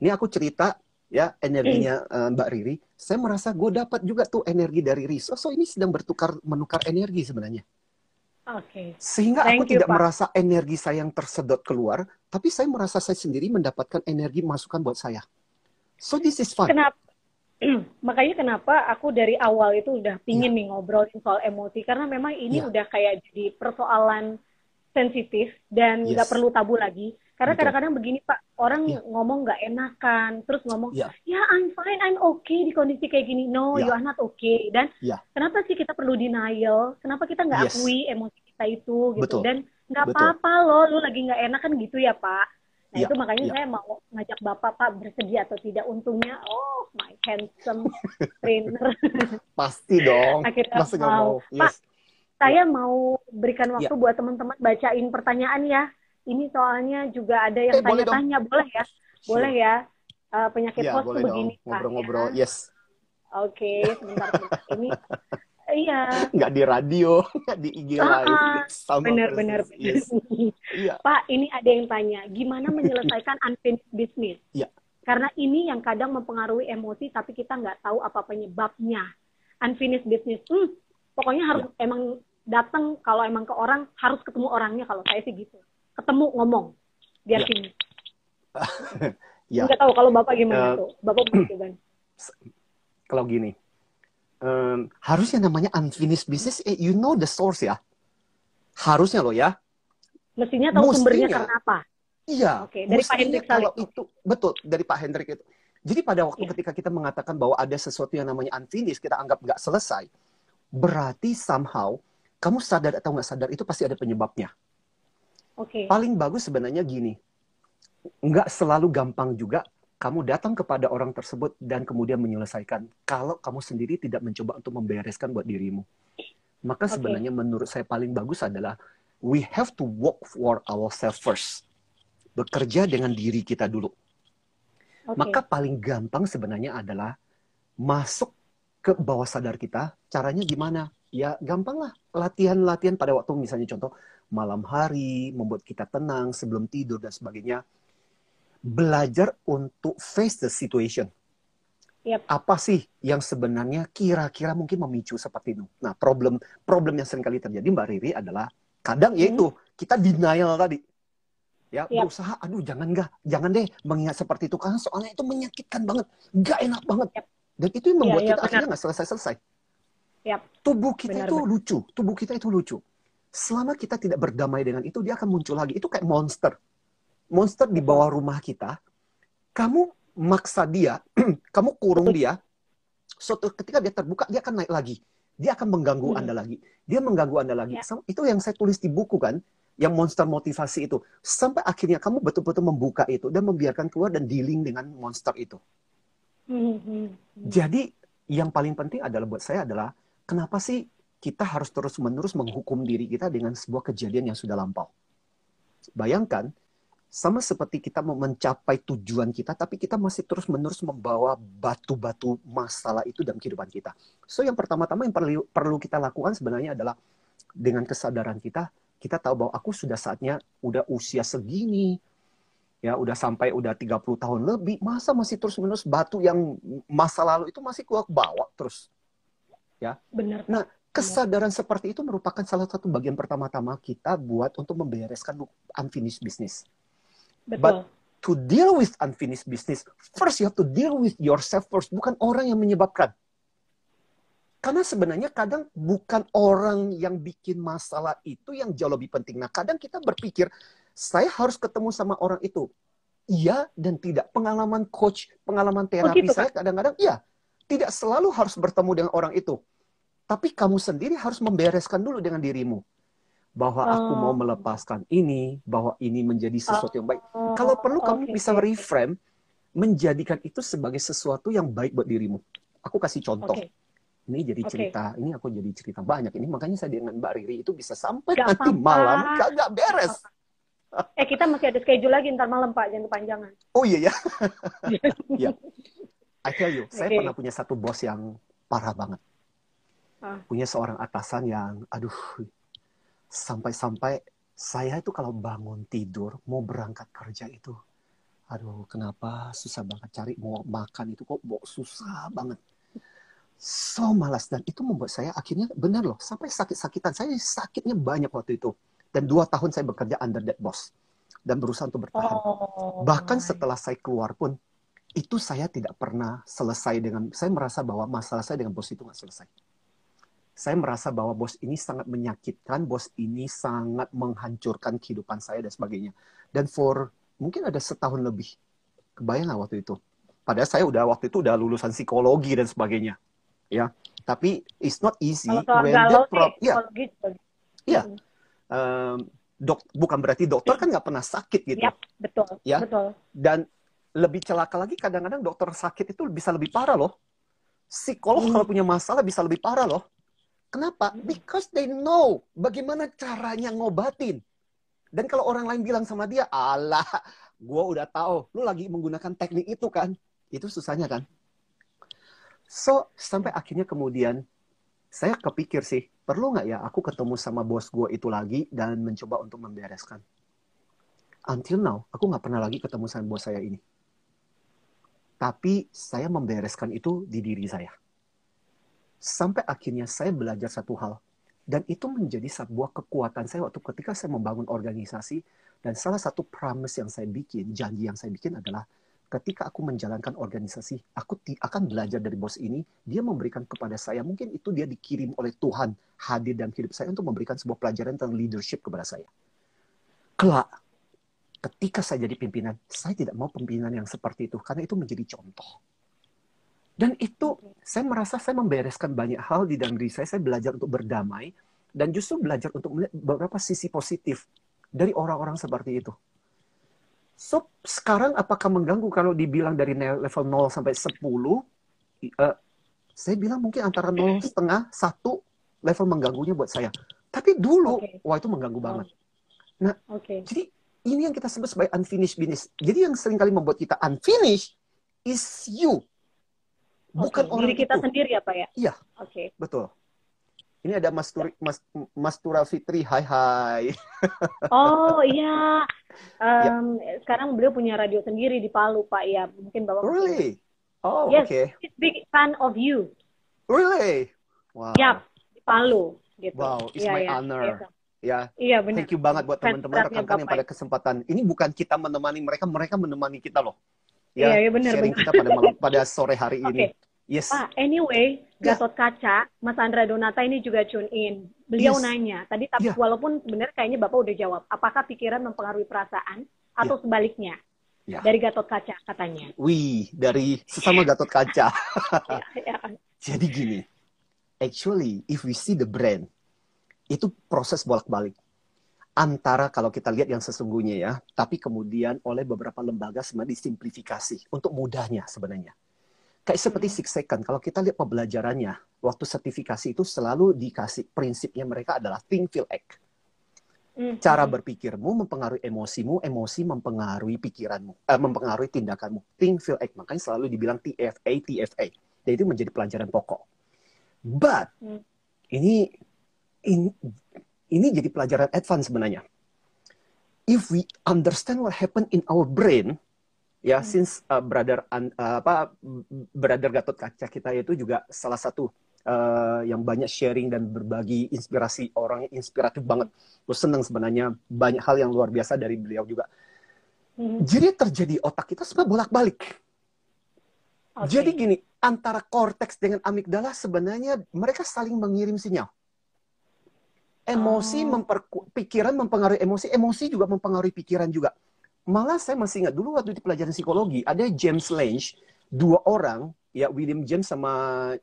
ini aku cerita ya energinya uh, Mbak Riri saya merasa gue dapat juga tuh energi dari Riri so, so ini sedang bertukar menukar energi sebenarnya Okay. Sehingga Thank aku you, tidak Pak. merasa energi saya yang tersedot keluar, tapi saya merasa saya sendiri mendapatkan energi masukan buat saya. So this is fun. Kenapa? Makanya kenapa aku dari awal itu udah pingin yeah. nih ngobrolin soal emosi karena memang ini yeah. udah kayak jadi persoalan sensitif dan nggak yes. perlu tabu lagi. Karena kadang-kadang begini Pak, orang yeah. ngomong nggak enakan, terus ngomong, yeah. ya I'm fine, I'm okay di kondisi kayak gini. No, yeah. you are not okay. Dan yeah. kenapa sih kita perlu denial? Kenapa kita nggak yes. akui emosi kita itu gitu? Betul. Dan nggak apa-apa loh, lu lagi nggak enak kan gitu ya Pak. Nah ya, itu makanya ya. saya mau ngajak Bapak Pak bersedia atau tidak untungnya oh my handsome trainer. Pasti dong. Akhirnya Masa mau. mau. Yes. Pak, saya ya. mau berikan waktu ya. buat teman-teman bacain pertanyaan ya. Ini soalnya juga ada yang tanya-tanya, eh, boleh, boleh ya? Boleh ya? Uh, penyakit ya, host begini Ngobrol-ngobrol, ya. yes. Oke, okay, sebentar, sebentar. Ini Iya. Nggak di radio, nggak di IG uh, live. Benar-benar. Yes. iya. Pak, ini ada yang tanya, gimana menyelesaikan unfinished business? Iya. Karena ini yang kadang mempengaruhi emosi, tapi kita nggak tahu apa penyebabnya. Unfinished business, hmm, pokoknya harus ya. emang datang kalau emang ke orang harus ketemu orangnya kalau saya sih gitu. Ketemu ngomong biar ya. sini. ya. Nggak tahu kalau bapak gimana uh, tuh, bapak mau Kalau gini, um, harusnya namanya unfinished business, eh, you know the source ya. Harusnya loh ya. Mestinya tahu Mestinya, sumbernya karena apa. Iya. Oke, okay. dari Pak Hendrik kalau itu betul dari Pak Hendrik itu. Jadi pada waktu yeah. ketika kita mengatakan bahwa ada sesuatu yang namanya unfinished, kita anggap nggak selesai, berarti somehow kamu sadar atau nggak sadar itu pasti ada penyebabnya. Oke. Okay. Paling bagus sebenarnya gini, nggak selalu gampang juga kamu datang kepada orang tersebut dan kemudian menyelesaikan kalau kamu sendiri tidak mencoba untuk membereskan buat dirimu. Maka okay. sebenarnya menurut saya paling bagus adalah we have to work for ourselves first. Bekerja dengan diri kita dulu. Okay. Maka paling gampang sebenarnya adalah masuk ke bawah sadar kita. Caranya gimana? Ya gampang lah. Latihan-latihan pada waktu misalnya contoh malam hari, membuat kita tenang sebelum tidur dan sebagainya belajar untuk face the situation. Yep. Apa sih yang sebenarnya kira-kira mungkin memicu seperti itu? Nah, problem problem yang sering kali terjadi Mbak Riri adalah kadang hmm. yaitu kita denial tadi. Ya, yep. berusaha aduh jangan enggak, jangan deh mengingat seperti itu karena soalnya itu menyakitkan banget, enggak enak banget. Yep. Dan itu yang membuat ya, kita ya, akhirnya nggak selesai-selesai. Yep. Tubuh kita benar, itu benar. lucu, tubuh kita itu lucu. Selama kita tidak berdamai dengan itu, dia akan muncul lagi. Itu kayak monster monster di bawah rumah kita, kamu maksa dia, kamu kurung dia, suatu ketika dia terbuka, dia akan naik lagi. Dia akan mengganggu hmm. Anda lagi. Dia mengganggu Anda lagi. Ya. Itu yang saya tulis di buku kan, yang monster motivasi itu. Sampai akhirnya kamu betul-betul membuka itu dan membiarkan keluar dan dealing dengan monster itu. Hmm. hmm, hmm. Jadi yang paling penting adalah buat saya adalah kenapa sih kita harus terus-menerus menghukum diri kita dengan sebuah kejadian yang sudah lampau. Bayangkan sama seperti kita mau mencapai tujuan kita, tapi kita masih terus-menerus membawa batu-batu masalah itu dalam kehidupan kita. So yang pertama-tama yang perlu, perlu kita lakukan sebenarnya adalah dengan kesadaran kita, kita tahu bahwa aku sudah saatnya udah usia segini, ya udah sampai udah 30 tahun lebih, masa masih terus-menerus batu yang masa lalu itu masih kuat bawa terus. Ya. Benar. Nah, kesadaran Benar. seperti itu merupakan salah satu bagian pertama-tama kita buat untuk membereskan unfinished business Betul. But to deal with unfinished business, first you have to deal with yourself first, bukan orang yang menyebabkan. Karena sebenarnya kadang bukan orang yang bikin masalah itu yang jauh lebih penting. Nah, kadang kita berpikir, saya harus ketemu sama orang itu. Iya dan tidak. Pengalaman coach, pengalaman oh, terapi oh, gitu, saya kadang-kadang, iya. Tidak selalu harus bertemu dengan orang itu. Tapi kamu sendiri harus membereskan dulu dengan dirimu. Bahwa aku mau Oh. melepaskan ini, bahwa ini menjadi sesuatu yang baik. Oh, Kalau perlu kamu oke, bisa reframe menjadikan itu sebagai sesuatu yang baik buat dirimu. Aku kasih contoh. Oke. Ini jadi Oke. cerita, ini aku jadi cerita banyak. Ini makanya saya dengan Mbak Riri itu bisa sampai Gak nanti apa-apa. malam kagak beres. Eh kita masih ada schedule lagi ntar malam Pak, jangan kepanjangan. Oh iya ya. ya. I tell you, saya Oke. pernah punya satu bos yang parah banget. Ah. Punya seorang atasan yang, aduh, sampai-sampai saya itu kalau bangun tidur mau berangkat kerja itu, aduh, kenapa susah banget cari mau makan itu kok mau susah banget. So malas dan itu membuat saya akhirnya benar loh sampai sakit-sakitan saya sakitnya banyak waktu itu dan dua tahun saya bekerja under that boss dan berusaha untuk bertahan. Oh. Bahkan setelah saya keluar pun, itu saya tidak pernah selesai dengan, saya merasa bahwa masalah saya dengan bos itu nggak selesai. Saya merasa bahwa bos ini sangat menyakitkan, bos ini sangat menghancurkan kehidupan saya dan sebagainya. Dan for mungkin ada setahun lebih, kebayang nggak waktu itu. Padahal saya udah waktu itu udah lulusan psikologi dan sebagainya, ya. Tapi it's not easy Kalau when sih, prob- ya. Iya. Mm. um, dok, bukan berarti dokter kan nggak pernah sakit gitu. Yap, betul. Ya. Betul. Dan lebih celaka lagi kadang-kadang dokter sakit itu bisa lebih parah loh. Psikolog Hmm. kalau punya masalah bisa lebih parah loh. Kenapa? Hmm. Because they know bagaimana caranya ngobatin. Dan kalau orang lain bilang sama dia, alah, gue udah tahu, lu lagi menggunakan teknik itu kan. Itu susahnya kan. So, sampai akhirnya kemudian, saya kepikir sih, perlu nggak ya aku ketemu sama bos gue itu lagi dan mencoba untuk membereskan. Until now, aku nggak pernah lagi ketemu sama bos saya ini. Tapi saya membereskan itu di diri saya. Sampai akhirnya saya belajar satu hal. Dan itu menjadi sebuah kekuatan saya waktu ketika saya membangun organisasi. Dan salah satu promise yang saya bikin, janji yang saya bikin adalah ketika aku menjalankan organisasi, aku akan belajar dari bos ini. Dia memberikan kepada saya, mungkin itu dia dikirim oleh Tuhan hadir dalam hidup saya untuk memberikan sebuah pelajaran tentang leadership kepada saya. Kelak, ketika saya jadi pimpinan, saya tidak mau pimpinan yang seperti itu karena itu menjadi contoh. Dan itu saya merasa saya membereskan banyak hal di dalam diri saya. Saya belajar untuk berdamai dan justru belajar untuk melihat beberapa sisi positif dari orang-orang seperti itu. So, sekarang apakah mengganggu kalau dibilang dari level 0 sampai 10? Eh, saya bilang mungkin antara 0 setengah, 1 level mengganggunya buat saya. Tapi dulu, Oke. wah itu mengganggu banget. Oke. Jadi ini yang kita sebut sebagai unfinished business. Jadi yang sering kali membuat kita unfinished is you. Bukan Oke, orang diri kita itu. sendiri ya Pak ya? Iya. Oke. Betul. Ini ada Mas Turi, Mas, Mas Tura Fitri. Hai hai. Oh iya. Ya. Em, Sekarang beliau punya radio sendiri di Palu Pak ya. Mungkin Bapak Really? Oh, Yes. okay. He's big fan of you. Really? Wow. Yap, di Palu gitu. Wow, it's Iya, my iya. honor. Iya, Ya, Iya benar. thank you banget buat teman-teman rekan-rekan yang Bapak. pada kesempatan. Ini bukan kita menemani mereka, mereka menemani kita loh. Iya, iya, benar, sharing benar. kita pada malam pada sore hari Oke. ini. Yes. Pak, anyway, Ya. Gatot Kaca, Mas Andra Donata ini juga tune in. Beliau Yes. nanya, tadi tapi Ya. walaupun sebenarnya kayaknya Bapak udah jawab, apakah pikiran mempengaruhi perasaan atau sebaliknya? Ya. Dari Gatot Kaca katanya. Wih, dari sesama Gatot Kaca. Ya, ya. Jadi gini, actually if we see the brand, itu proses bolak-balik. Antara kalau kita lihat yang sesungguhnya ya, tapi kemudian oleh beberapa lembaga sebenarnya disimplifikasi untuk mudahnya sebenarnya. Kayak seperti Hmm. Six Second, kalau kita lihat pembelajarannya, waktu sertifikasi itu selalu dikasih prinsipnya mereka adalah think, feel, act. Hmm, Cara hmm. berpikirmu mempengaruhi emosimu, emosi mempengaruhi pikiranmu, eh, mempengaruhi tindakanmu. Think, feel, act. Makanya selalu dibilang TFA, TFA. Dan itu menjadi pelajaran pokok. But, ini, ini ini jadi pelajaran advance sebenarnya. If we understand what happened in our brain, ya, Hmm. since uh, brother uh, apa brother Gatot Kaca kita itu juga salah satu uh, yang banyak sharing dan berbagi inspirasi orang inspiratif banget. Gue seneng sebenarnya banyak hal yang luar biasa dari beliau juga. Hmm, Jadi terjadi otak kita sebenarnya bolak-balik. oke. Jadi gini, antara korteks dengan amigdala sebenarnya mereka saling mengirim sinyal. Emosi Oh. memperku, pikiran mempengaruhi emosi, emosi juga mempengaruhi pikiran juga. Malah saya masih ingat dulu waktu di pelajaran psikologi ada James Lange, dua orang, ya William James sama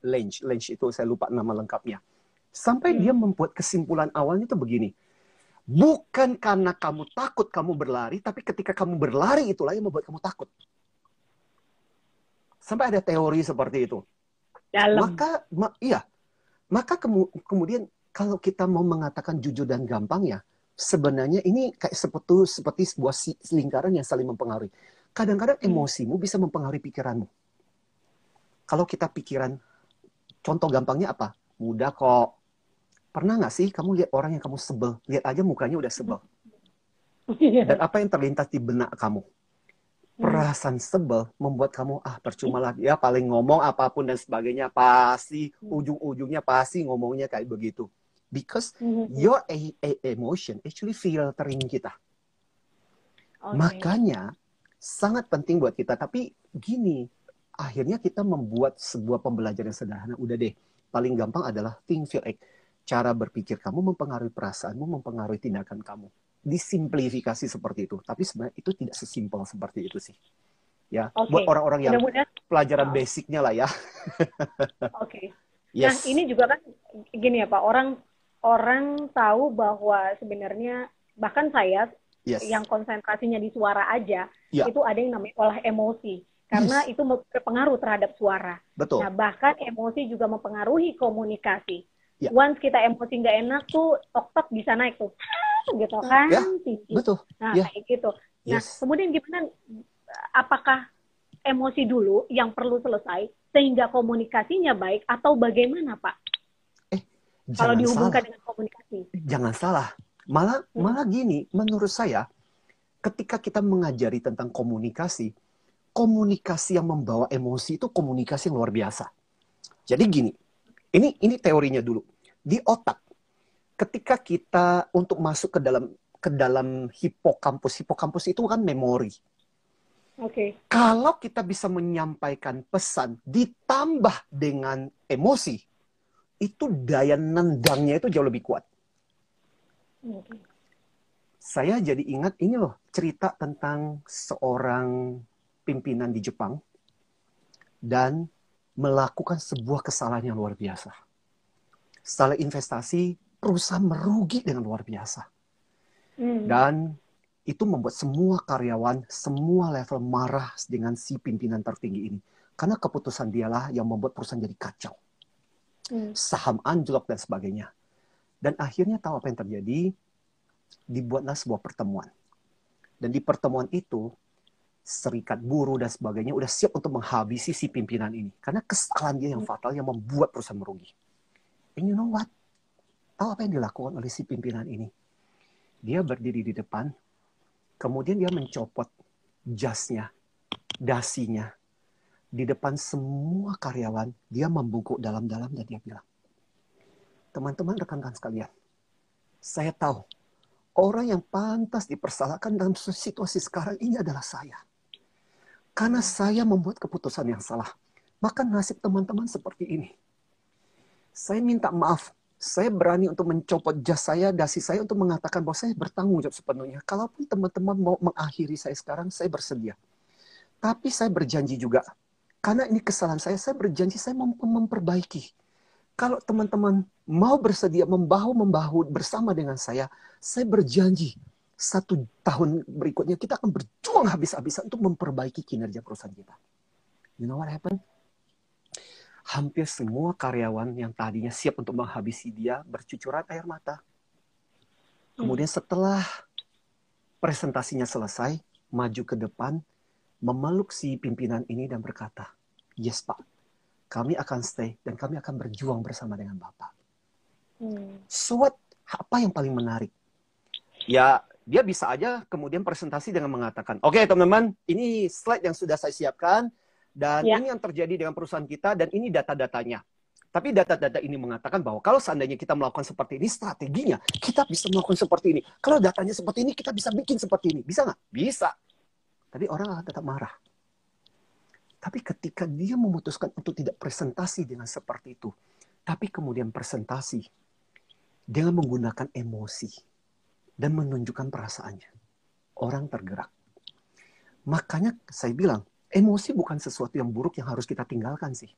Lange, Lange itu saya lupa nama lengkapnya. Sampai Hmm. dia membuat kesimpulan awalnya itu begini. Bukan karena kamu takut kamu berlari, tapi ketika kamu berlari itulah yang membuat kamu takut. Sampai ada teori seperti itu. Dalam. Maka, ma iya. Maka kemu kemudian kalau kita mau mengatakan jujur dan gampang ya, sebenarnya ini kayak seperti seperti sebuah lingkaran yang saling mempengaruhi. Kadang-kadang hmm. emosimu bisa mempengaruhi pikiranmu. Kalau kita pikiran, contoh gampangnya apa? Mudah kok Pernah nggak sih kamu lihat orang yang kamu sebel? Lihat aja mukanya udah sebel. Iya. Dan apa yang terlintas di benak kamu? Hmm. Perasaan sebel membuat kamu, ah percuma lah. Ya paling ngomong apa pun dan sebagainya. Pasti, hmm. ujung-ujungnya pasti ngomongnya kayak begitu. Because hmm. your a a emotion actually filtering kita. Okay. Makanya sangat penting buat kita. Tapi gini, akhirnya kita membuat sebuah pembelajaran sederhana. Udah deh, paling gampang adalah think, feel, act cara berpikir kamu mempengaruhi perasaanmu, mempengaruhi tindakan kamu. Disimplifikasi seperti itu. Tapi sebenarnya itu tidak sesimpel seperti itu sih. Ya, okay. buat orang-orang yang Mudah pelajaran oh. basicnya lah ya. Oke. Okay. Yes. Nah, ini juga kan gini ya Pak, orang orang tahu bahwa sebenarnya bahkan saya yes. yang konsentrasinya di suara aja, yeah. itu ada yang namanya olah emosi karena yes. itu berpengaruh terhadap suara. Betul. Nah, bahkan emosi juga mempengaruhi komunikasi. Ya. Once kita emosi nggak enak tuh tok-tok bisa naik tuh. gitu kan. Ya, betul. Nah, ya. kayak gitu. Nah, yes. kemudian gimana apakah emosi dulu yang perlu selesai sehingga komunikasinya baik atau bagaimana, Pak? Eh, kalau dihubungkan salah. dengan komunikasi. Jangan salah. Malah hmm. malah gini, menurut saya ketika kita mengajari tentang komunikasi, komunikasi yang membawa emosi itu komunikasi yang luar biasa. Jadi gini, ini ini teorinya dulu. Di otak, ketika kita untuk masuk ke dalam ke dalam hipokampus, hipokampus itu kan memori. Oke. Okay. Kalau kita bisa menyampaikan pesan ditambah dengan emosi, itu daya nendangnya itu jauh lebih kuat. Okay. Saya jadi ingat ini loh cerita tentang seorang pimpinan di Jepang dan melakukan sebuah kesalahan yang luar biasa. Salah investasi, perusahaan merugi dengan luar biasa. Hmm. Dan itu membuat semua karyawan, semua level marah dengan si pimpinan tertinggi ini. Karena keputusan dialah yang membuat perusahaan jadi kacau. Hmm. Saham anjlok dan sebagainya. Dan akhirnya tahu apa yang terjadi? Dibuatlah sebuah pertemuan. Dan di pertemuan itu, serikat buruh dan sebagainya udah siap untuk menghabisi si pimpinan ini karena kesalahan dia yang hmm. fatal yang membuat perusahaan merugi. And you know what? Tahu apa yang dilakukan oleh si pimpinan ini? Dia berdiri di depan, kemudian dia mencopot jasnya, dasinya, di depan semua karyawan, dia membungkuk dalam-dalam dan dia bilang, teman-teman rekan-rekan sekalian, saya tahu orang yang pantas dipersalahkan dalam situasi sekarang ini adalah saya. Karena saya membuat keputusan yang salah. Maka nasib teman-teman seperti ini. Saya minta maaf. Saya berani untuk mencopot jas saya, dasi saya untuk mengatakan bahwa saya bertanggung jawab sepenuhnya. Kalaupun teman-teman mau mengakhiri saya sekarang, saya bersedia. Tapi saya berjanji juga, karena ini kesalahan saya, saya berjanji saya mau memperbaiki. Kalau teman-teman mau bersedia membahu-membahu bersama dengan saya, saya berjanji satu tahun berikutnya kita akan berjuang habis-habisan untuk memperbaiki kinerja perusahaan kita. You know what happened? Hampir semua karyawan yang tadinya siap untuk menghabisi dia bercucuran air mata. Kemudian setelah presentasinya selesai, maju ke depan, memeluk si pimpinan ini dan berkata, Yes Pak, kami akan stay dan kami akan berjuang bersama dengan Bapak. Hmm. So what, apa yang paling menarik? Ya dia bisa aja kemudian presentasi dengan mengatakan, oke okay, teman-teman, ini slide yang sudah saya siapkan, dan ya. ini yang terjadi dengan perusahaan kita, dan ini data-datanya. Tapi data-data ini mengatakan bahwa kalau seandainya kita melakukan seperti ini, strateginya kita bisa melakukan seperti ini. Kalau datanya seperti ini, kita bisa bikin seperti ini. Bisa nggak? Bisa. Tapi orang akan tetap marah. Tapi ketika dia memutuskan untuk tidak presentasi dengan seperti itu, tapi kemudian presentasi dengan menggunakan emosi, dan menunjukkan perasaannya. Orang tergerak. Makanya saya bilang, emosi bukan sesuatu yang buruk yang harus kita tinggalkan sih.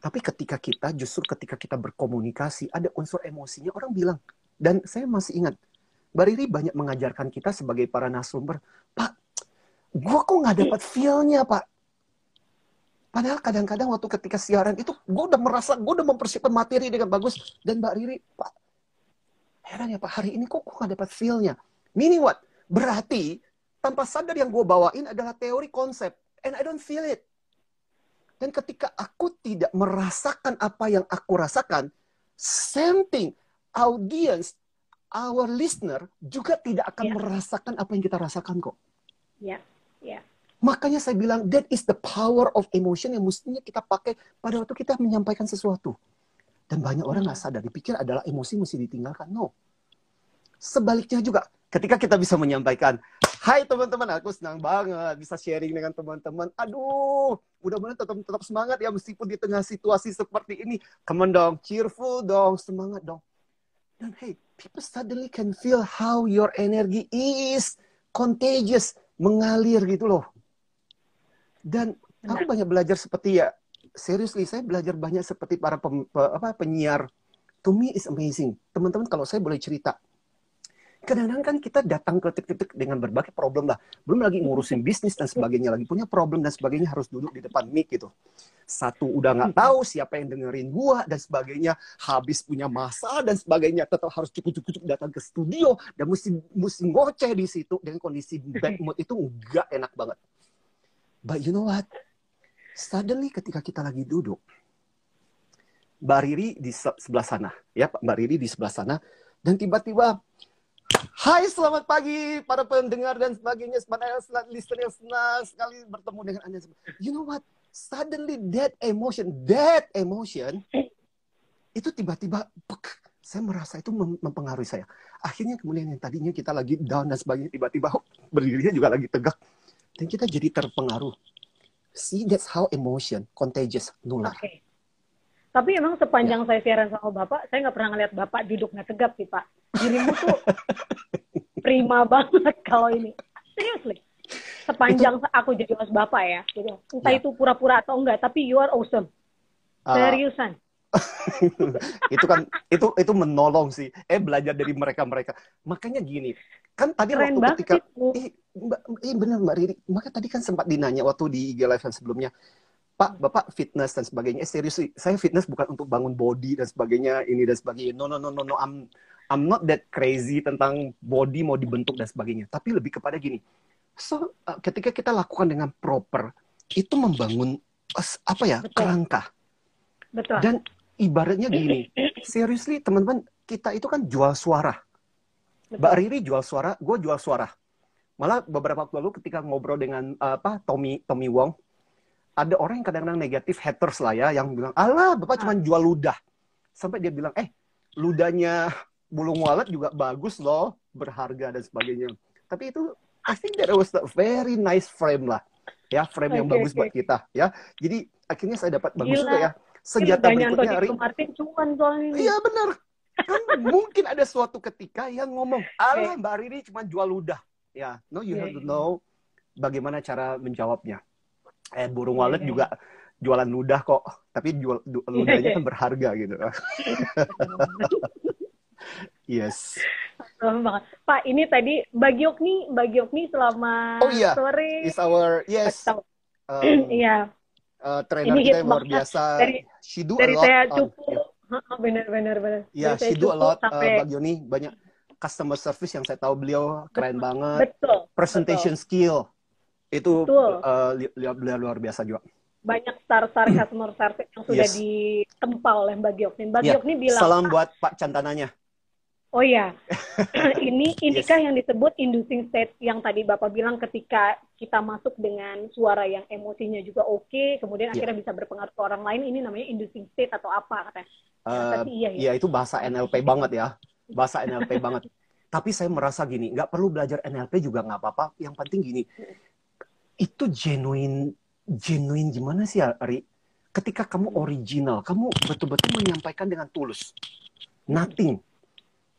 Tapi ketika kita, justru ketika kita berkomunikasi, ada unsur emosinya, orang bilang. Dan saya masih ingat, Mbak Riri banyak mengajarkan kita sebagai para narasumber, Pak, gue kok nggak dapat feel-nya, Pak. Padahal kadang-kadang waktu ketika siaran itu, gue udah merasa, gue udah mempersiapkan materi dengan bagus. Dan Mbak Riri, Pak, heran ya Pak, hari ini kok gue nggak dapat feel-nya. Meaning what? Berarti tanpa sadar yang gue bawain adalah teori konsep. And I don't feel it. Dan ketika aku tidak merasakan apa yang aku rasakan, same thing, audience our listener juga tidak akan yeah. merasakan apa yang kita rasakan kok. Ya, yeah. ya. Yeah. Makanya saya bilang that is the power of emotion yang mestinya kita pakai pada waktu kita menyampaikan sesuatu. Dan banyak orang nggak sadar, dipikir adalah emosi mesti ditinggalkan. No. Sebaliknya juga, ketika kita bisa menyampaikan, Hai teman-teman, aku senang banget bisa sharing dengan teman-teman. Aduh, mudah-mudahan tetap, tetap semangat ya meskipun di tengah situasi seperti ini. Come on dong, cheerful dong, semangat dong. Dan hey, people suddenly can feel how your energy is contagious, mengalir gitu loh. Dan aku banyak belajar seperti ya, seriously saya belajar banyak seperti para pem, pe, apa, penyiar. To me is amazing. Teman-teman kalau saya boleh cerita, kadang-kadang kan kita datang ke titik-titik dengan berbagai problem lah. Belum lagi ngurusin bisnis dan sebagainya, lagi punya problem dan sebagainya harus duduk di depan mic gitu. Satu udah nggak tahu siapa yang dengerin gua dan sebagainya, habis punya masa dan sebagainya, tetap harus cukup-cukup datang ke studio dan mesti mesti ngoceh di situ dengan kondisi bad mood itu nggak enak banget. But you know what? Suddenly ketika kita lagi duduk, Mbak Riri di sebelah sana, ya Mbak Riri di sebelah sana, dan tiba-tiba Hai, selamat pagi para pendengar dan sebagainya. Sebenarnya listener senang sekali bertemu dengan Anda. You know what? Suddenly that emotion, that emotion itu tiba-tiba saya merasa itu mempengaruhi saya. Akhirnya kemudian yang tadinya kita lagi down dan sebagainya tiba-tiba berdirinya juga lagi tegak dan kita jadi terpengaruh. See, that's how emotion contagious nular. Okay. Tapi emang sepanjang ya. saya siaran sama Bapak, saya nggak pernah ngeliat Bapak duduk nggak tegap sih Pak. Dirimu tuh prima banget kalau ini. Seriously. Sepanjang itu, aku jadi host Bapak ya. Gitu. Entah ya. itu pura-pura atau enggak, tapi you are awesome. Ah. Seriusan. Uh, itu kan itu itu menolong sih. Eh belajar dari mereka-mereka. Makanya gini, kan tadi Keren waktu ketika eh, mbak, eh benar Mbak Riri, maka tadi kan sempat dinanya waktu di IG live sebelumnya Pak, Bapak fitness dan sebagainya. Eh, serius, saya fitness bukan untuk bangun body dan sebagainya, ini dan sebagainya. No, no, no, no, no. I'm, I'm not that crazy tentang body mau dibentuk dan sebagainya. Tapi lebih kepada gini. So, uh, ketika kita lakukan dengan proper, itu membangun uh, apa ya Betul. kerangka. Betul. Dan ibaratnya gini, seriously teman-teman, kita itu kan jual suara. Betul. Mbak Riri jual suara, gue jual suara. Malah beberapa waktu lalu ketika ngobrol dengan apa Tommy Tommy Wong, ada orang yang kadang-kadang negatif haters lah ya yang bilang alah bapak cuma ah. jual ludah sampai dia bilang eh ludahnya bulung walet juga bagus loh berharga dan sebagainya tapi itu I think that was a very nice frame lah ya frame yang bagus okay. buat kita ya jadi akhirnya saya dapat bagus juga ya senjata berikutnya hari iya benar. Kan mungkin ada suatu ketika yang ngomong alah mbak Riri cuma jual ludah. Ya no you have to know bagaimana cara menjawabnya. Eh burung iya, walet iya. juga jualan ludah kok tapi jual ludahnya kan berharga gitu. Yes. Pak ini tadi bagi Yokni bagi Yokni selama oh, iya. sore. Is our yes. Um, iya uh, trainer ini kita yang luar biasa dari, she do dari a lot saya cukup on, bener bener bener ya yeah, she do a lot uh, sampai... uh, Bagi Yoni banyak customer service yang saya tahu beliau keren betul, banget betul presentation betul. skill itu uh, luar, luar biasa juga. Banyak star-star customer service yang sudah yes. ditempa oleh Mbak Giokni. Mbak yeah. Bilang, Salam buat Pak Cantananya. Oh ya, ini inikah yes. yang disebut inducing state yang tadi Bapak bilang ketika kita masuk dengan suara yang emosinya juga oke, okay, kemudian yeah. akhirnya bisa berpengaruh ke orang lain, ini namanya inducing state atau apa katanya? Uh, iya, ya. iya itu bahasa NLP banget ya, bahasa NLP banget. Tapi saya merasa gini, nggak perlu belajar NLP juga nggak apa-apa. Yang penting gini, itu genuine genuine gimana sih Ari? Ketika kamu original, kamu betul-betul menyampaikan dengan tulus. Nothing.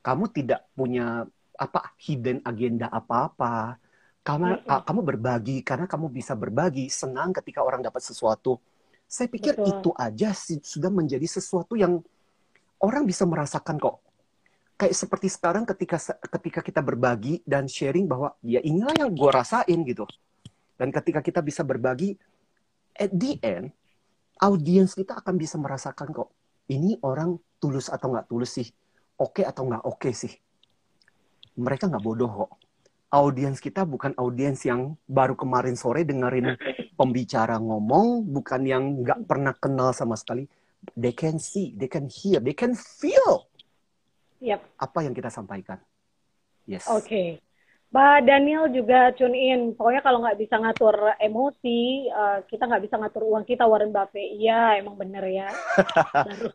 Kamu tidak punya apa hidden agenda apa-apa. Kamu mm kamu berbagi karena kamu bisa berbagi, senang ketika orang dapat sesuatu. Saya pikir Betul. itu aja sudah menjadi sesuatu yang orang bisa merasakan kok. kayak seperti sekarang ketika ketika kita berbagi dan sharing bahwa ya inilah yang gue rasain gitu. Dan ketika kita bisa berbagi, at the end, audiens kita akan bisa merasakan kok, ini orang tulus atau nggak tulus sih, oke okay atau nggak oke okay sih. Mereka nggak bodoh kok. Audiens kita bukan audiens yang baru kemarin sore dengerin pembicara ngomong, bukan yang nggak pernah kenal sama sekali. They can see, they can hear, they can feel Yep. Apa yang kita sampaikan. Yes. Oke. Okay. Mbak Daniel juga tune in. Pokoknya kalau nggak bisa ngatur emosi, uh, kita nggak bisa ngatur uang kita Warren Buffett. Iya, emang bener ya.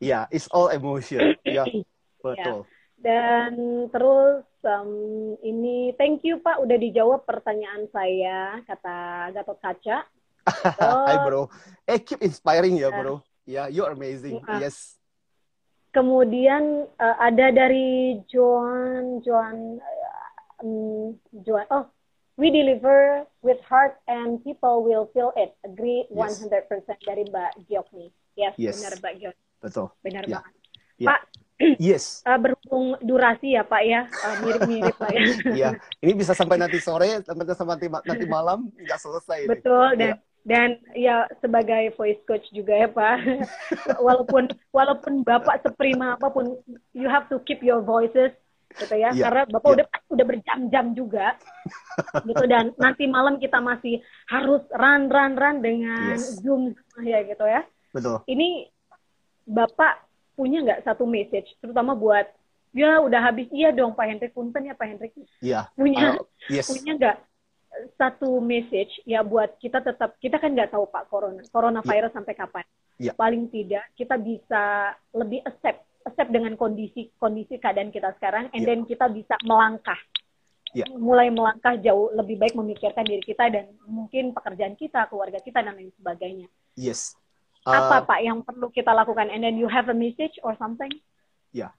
Iya, yeah, it's all emotion. Yeah, betul. Yeah. Dan terus um, ini thank you Pak udah dijawab pertanyaan saya kata Gatot Kaca. Hai bro. Eh keep inspiring ya bro. Ya, yeah, you're amazing. Uh, yes. Kemudian uh, ada dari Joan Joan um, Joan oh we deliver with heart and people will feel it. Agree yes. 100% dari Mbak Giok nih. Yes, yes. benar Mbak Giok. Betul. Benar yeah. banget. Yeah. Pak, yes. Uh, berhubung durasi ya Pak ya, uh, mirip-mirip Pak ya. Iya, ini bisa sampai nanti sore, sampai sampai nanti malam nggak selesai. Betul dan yeah dan ya sebagai voice coach juga ya Pak walaupun walaupun Bapak seprima apa pun you have to keep your voices gitu ya yeah. karena Bapak yeah. udah udah berjam-jam juga gitu dan nanti malam kita masih harus run run run dengan yes. Zoom ya gitu ya betul ini Bapak punya nggak satu message terutama buat ya udah habis iya dong Pak Hendrik punten ya Pak Hendrik iya punya uh, yes. punya nggak satu message ya buat kita tetap kita kan nggak tahu pak corona coronavirus yeah. sampai kapan yeah. paling tidak kita bisa lebih accept accept dengan kondisi kondisi keadaan kita sekarang and yeah. then kita bisa melangkah yeah. mulai melangkah jauh lebih baik memikirkan diri kita dan mungkin pekerjaan kita keluarga kita dan lain sebagainya yes uh, apa pak yang perlu kita lakukan and then you have a message or something ya yeah.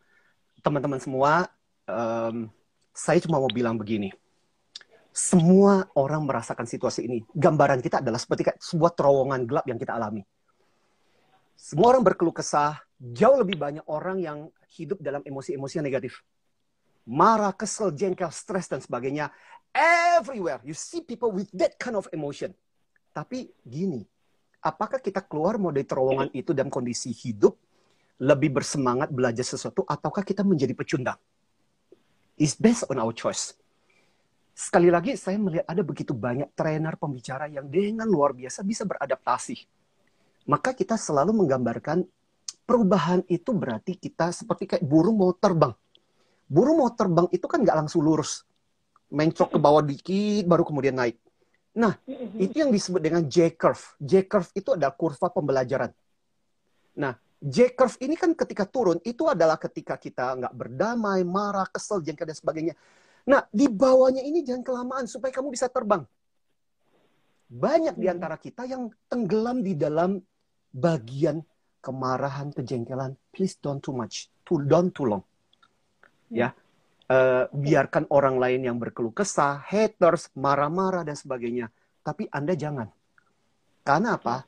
teman-teman semua um, saya cuma mau bilang begini semua orang merasakan situasi ini. Gambaran kita adalah seperti sebuah terowongan gelap yang kita alami. Semua orang berkeluh kesah, jauh lebih banyak orang yang hidup dalam emosi-emosi yang negatif. Marah, kesel, jengkel, stres, dan sebagainya. Everywhere, you see people with that kind of emotion. Tapi gini, apakah kita keluar mau dari terowongan itu dalam kondisi hidup, lebih bersemangat belajar sesuatu, ataukah kita menjadi pecundang? It's based on our choice sekali lagi saya melihat ada begitu banyak trainer pembicara yang dengan luar biasa bisa beradaptasi. Maka kita selalu menggambarkan perubahan itu berarti kita seperti kayak burung mau terbang. Burung mau terbang itu kan nggak langsung lurus. Mencok ke bawah dikit baru kemudian naik. Nah, itu yang disebut dengan J-curve. J-curve itu adalah kurva pembelajaran. Nah, J-curve ini kan ketika turun, itu adalah ketika kita nggak berdamai, marah, kesel, jengkel, dan sebagainya. Nah, di bawahnya ini jangan kelamaan supaya kamu bisa terbang. Banyak di hmm. antara kita yang tenggelam di dalam bagian kemarahan, kejengkelan. Please don't too much. Too, don't too long. Ya. Uh, biarkan orang lain yang berkeluh kesah, haters, marah-marah, dan sebagainya. Tapi Anda jangan. Karena apa?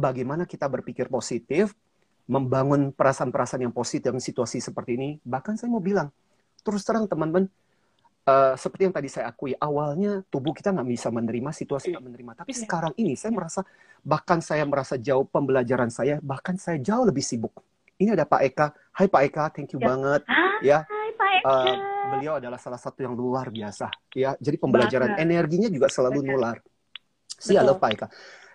Bagaimana kita berpikir positif, membangun perasaan-perasaan yang positif dalam situasi seperti ini. Bahkan saya mau bilang, terus terang teman-teman, Uh, seperti yang tadi saya akui awalnya tubuh kita nggak bisa menerima situasi nggak menerima tapi yeah. sekarang ini saya merasa bahkan saya merasa jauh pembelajaran saya bahkan saya jauh lebih sibuk ini ada Pak Eka Hai Pak Eka thank you yeah. banget Hai, ya. Uh, beliau adalah salah satu yang luar biasa ya jadi pembelajaran Banget. energinya juga selalu nular si Pak Eka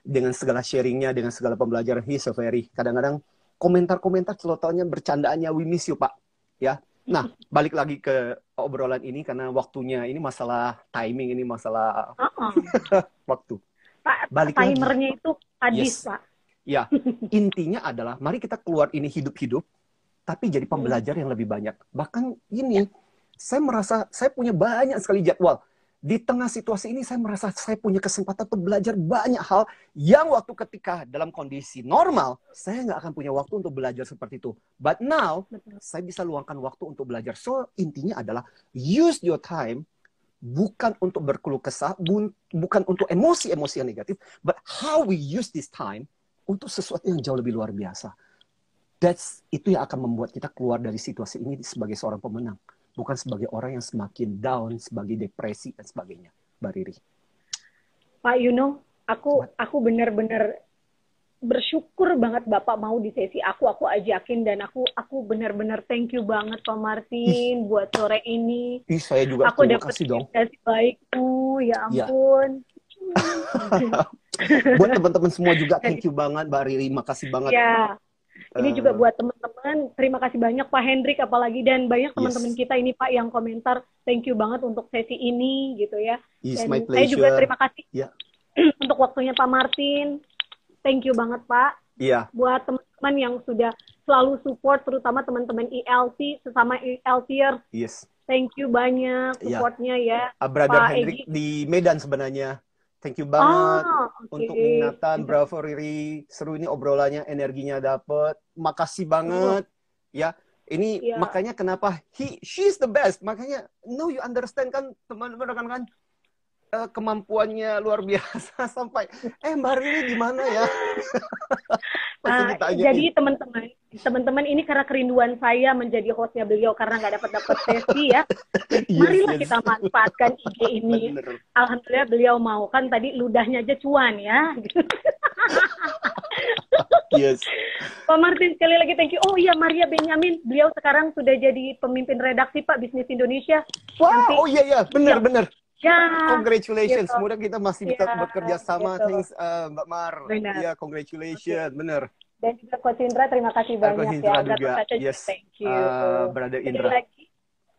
dengan segala sharingnya dengan segala pembelajaran he's so very kadang-kadang komentar-komentar celotonya bercandaannya we miss you Pak ya Nah, balik lagi ke obrolan ini karena waktunya ini masalah timing ini masalah uh -uh. waktu. Pak, balik timernya lagi. itu hadis, yes. Pak. Ya, intinya adalah mari kita keluar ini hidup-hidup tapi jadi pembelajar yang lebih banyak. Bahkan ini ya. saya merasa saya punya banyak sekali jadwal di tengah situasi ini saya merasa saya punya kesempatan untuk belajar banyak hal yang waktu ketika dalam kondisi normal saya nggak akan punya waktu untuk belajar seperti itu. But now saya bisa luangkan waktu untuk belajar. So intinya adalah use your time bukan untuk berkeluh kesah, bukan untuk emosi-emosi yang negatif, but how we use this time untuk sesuatu yang jauh lebih luar biasa. That's itu yang akan membuat kita keluar dari situasi ini sebagai seorang pemenang, bukan sebagai orang yang semakin down, sebagai depresi dan sebagainya. Mbak Riri. Pak Yuno, aku aku benar-benar bersyukur banget Bapak mau di sesi aku, aku ajakin dan aku aku benar-benar thank you banget Pak Martin Ih. buat sore ini. Ih, saya juga aku terima kasih dong. Aku baikmu, ya ampun. Ya. buat teman-teman semua juga thank you banget Mbak Riri, makasih banget. Ya. Ini uh, juga buat teman-teman, terima kasih banyak Pak Hendrik apalagi dan banyak teman-teman yes. kita ini Pak yang komentar thank you banget untuk sesi ini gitu ya. Yes, dan my saya juga terima kasih yeah. untuk waktunya Pak Martin. Thank you banget Pak. Iya. Yeah. Buat teman-teman yang sudah selalu support terutama teman-teman ELT sesama ELTer. Yes. Thank you banyak iya. supportnya yeah. ya. Uh, Brother Pak Hendrik Egi. di Medan sebenarnya. Thank you banget ah, okay. untuk minatan, bravo Riri. Seru ini obrolannya, energinya dapet. Makasih banget. Ya, ini yeah. makanya kenapa he she's the best. Makanya no you understand kan teman-teman kan kan uh, kemampuannya luar biasa sampai eh Mbak Riri gimana ya? uh, jadi teman-teman teman-teman ini karena kerinduan saya menjadi hostnya beliau karena nggak dapat dapat sesi ya. yes, Marilah yes. kita manfaatkan IG ini. Bener. Alhamdulillah beliau mau kan tadi ludahnya aja cuan ya. yes. Pak Martin sekali lagi thank you. Oh iya Maria Benyamin, beliau sekarang sudah jadi pemimpin redaksi Pak Bisnis Indonesia. Wow, Nanti, oh iya iya, benar ya. benar. Ya. Congratulations. Gitu. Semoga kita masih bisa ya, bekerja sama. Gitu. Thanks uh, Mbak Mar. Benar. Ya, congratulations. Okay. Benar. Dan juga Coach Indra, terima kasih banyak Coach Indra ya. Juga. Yes. Thank you. Uh, Brother Indra. Sekali lagi,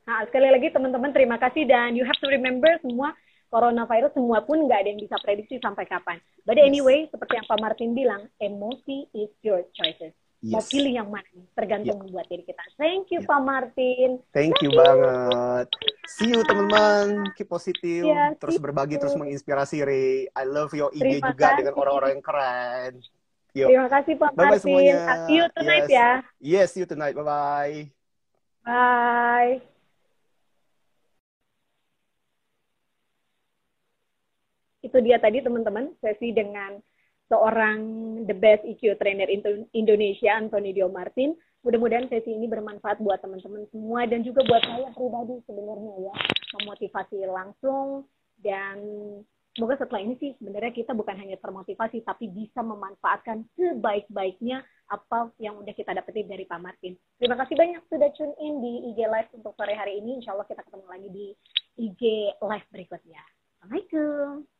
nah, sekali lagi teman-teman terima kasih dan you have to remember semua coronavirus semua pun nggak ada yang bisa prediksi sampai kapan. But anyway, yes. seperti yang Pak Martin bilang, emosi is your choices. Yes. Mau pilih yang mana tergantung yeah. buat diri kita. Thank you yeah. Pak Martin. Thank, Thank you, you banget. See you teman-teman. Keep positif. Yeah, terus berbagi, you. terus menginspirasi Ray. I love your IG Terima juga kasih. dengan orang-orang yang keren. Yuk. Terima kasih Pak bye -bye Martin. Semuanya. See you tonight yes. ya. Yes, see you tonight. Bye-bye. Bye. Itu dia tadi teman-teman sesi dengan seorang the best EQ trainer Indonesia, Anthony Dio Martin. Mudah-mudahan sesi ini bermanfaat buat teman-teman semua dan juga buat saya pribadi sebenarnya ya, memotivasi langsung dan semoga setelah ini sih sebenarnya kita bukan hanya termotivasi tapi bisa memanfaatkan sebaik-baiknya apa yang udah kita dapetin dari Pak Martin. Terima kasih banyak sudah tune in di IG Live untuk sore hari ini. Insya Allah kita ketemu lagi di IG Live berikutnya. Assalamualaikum.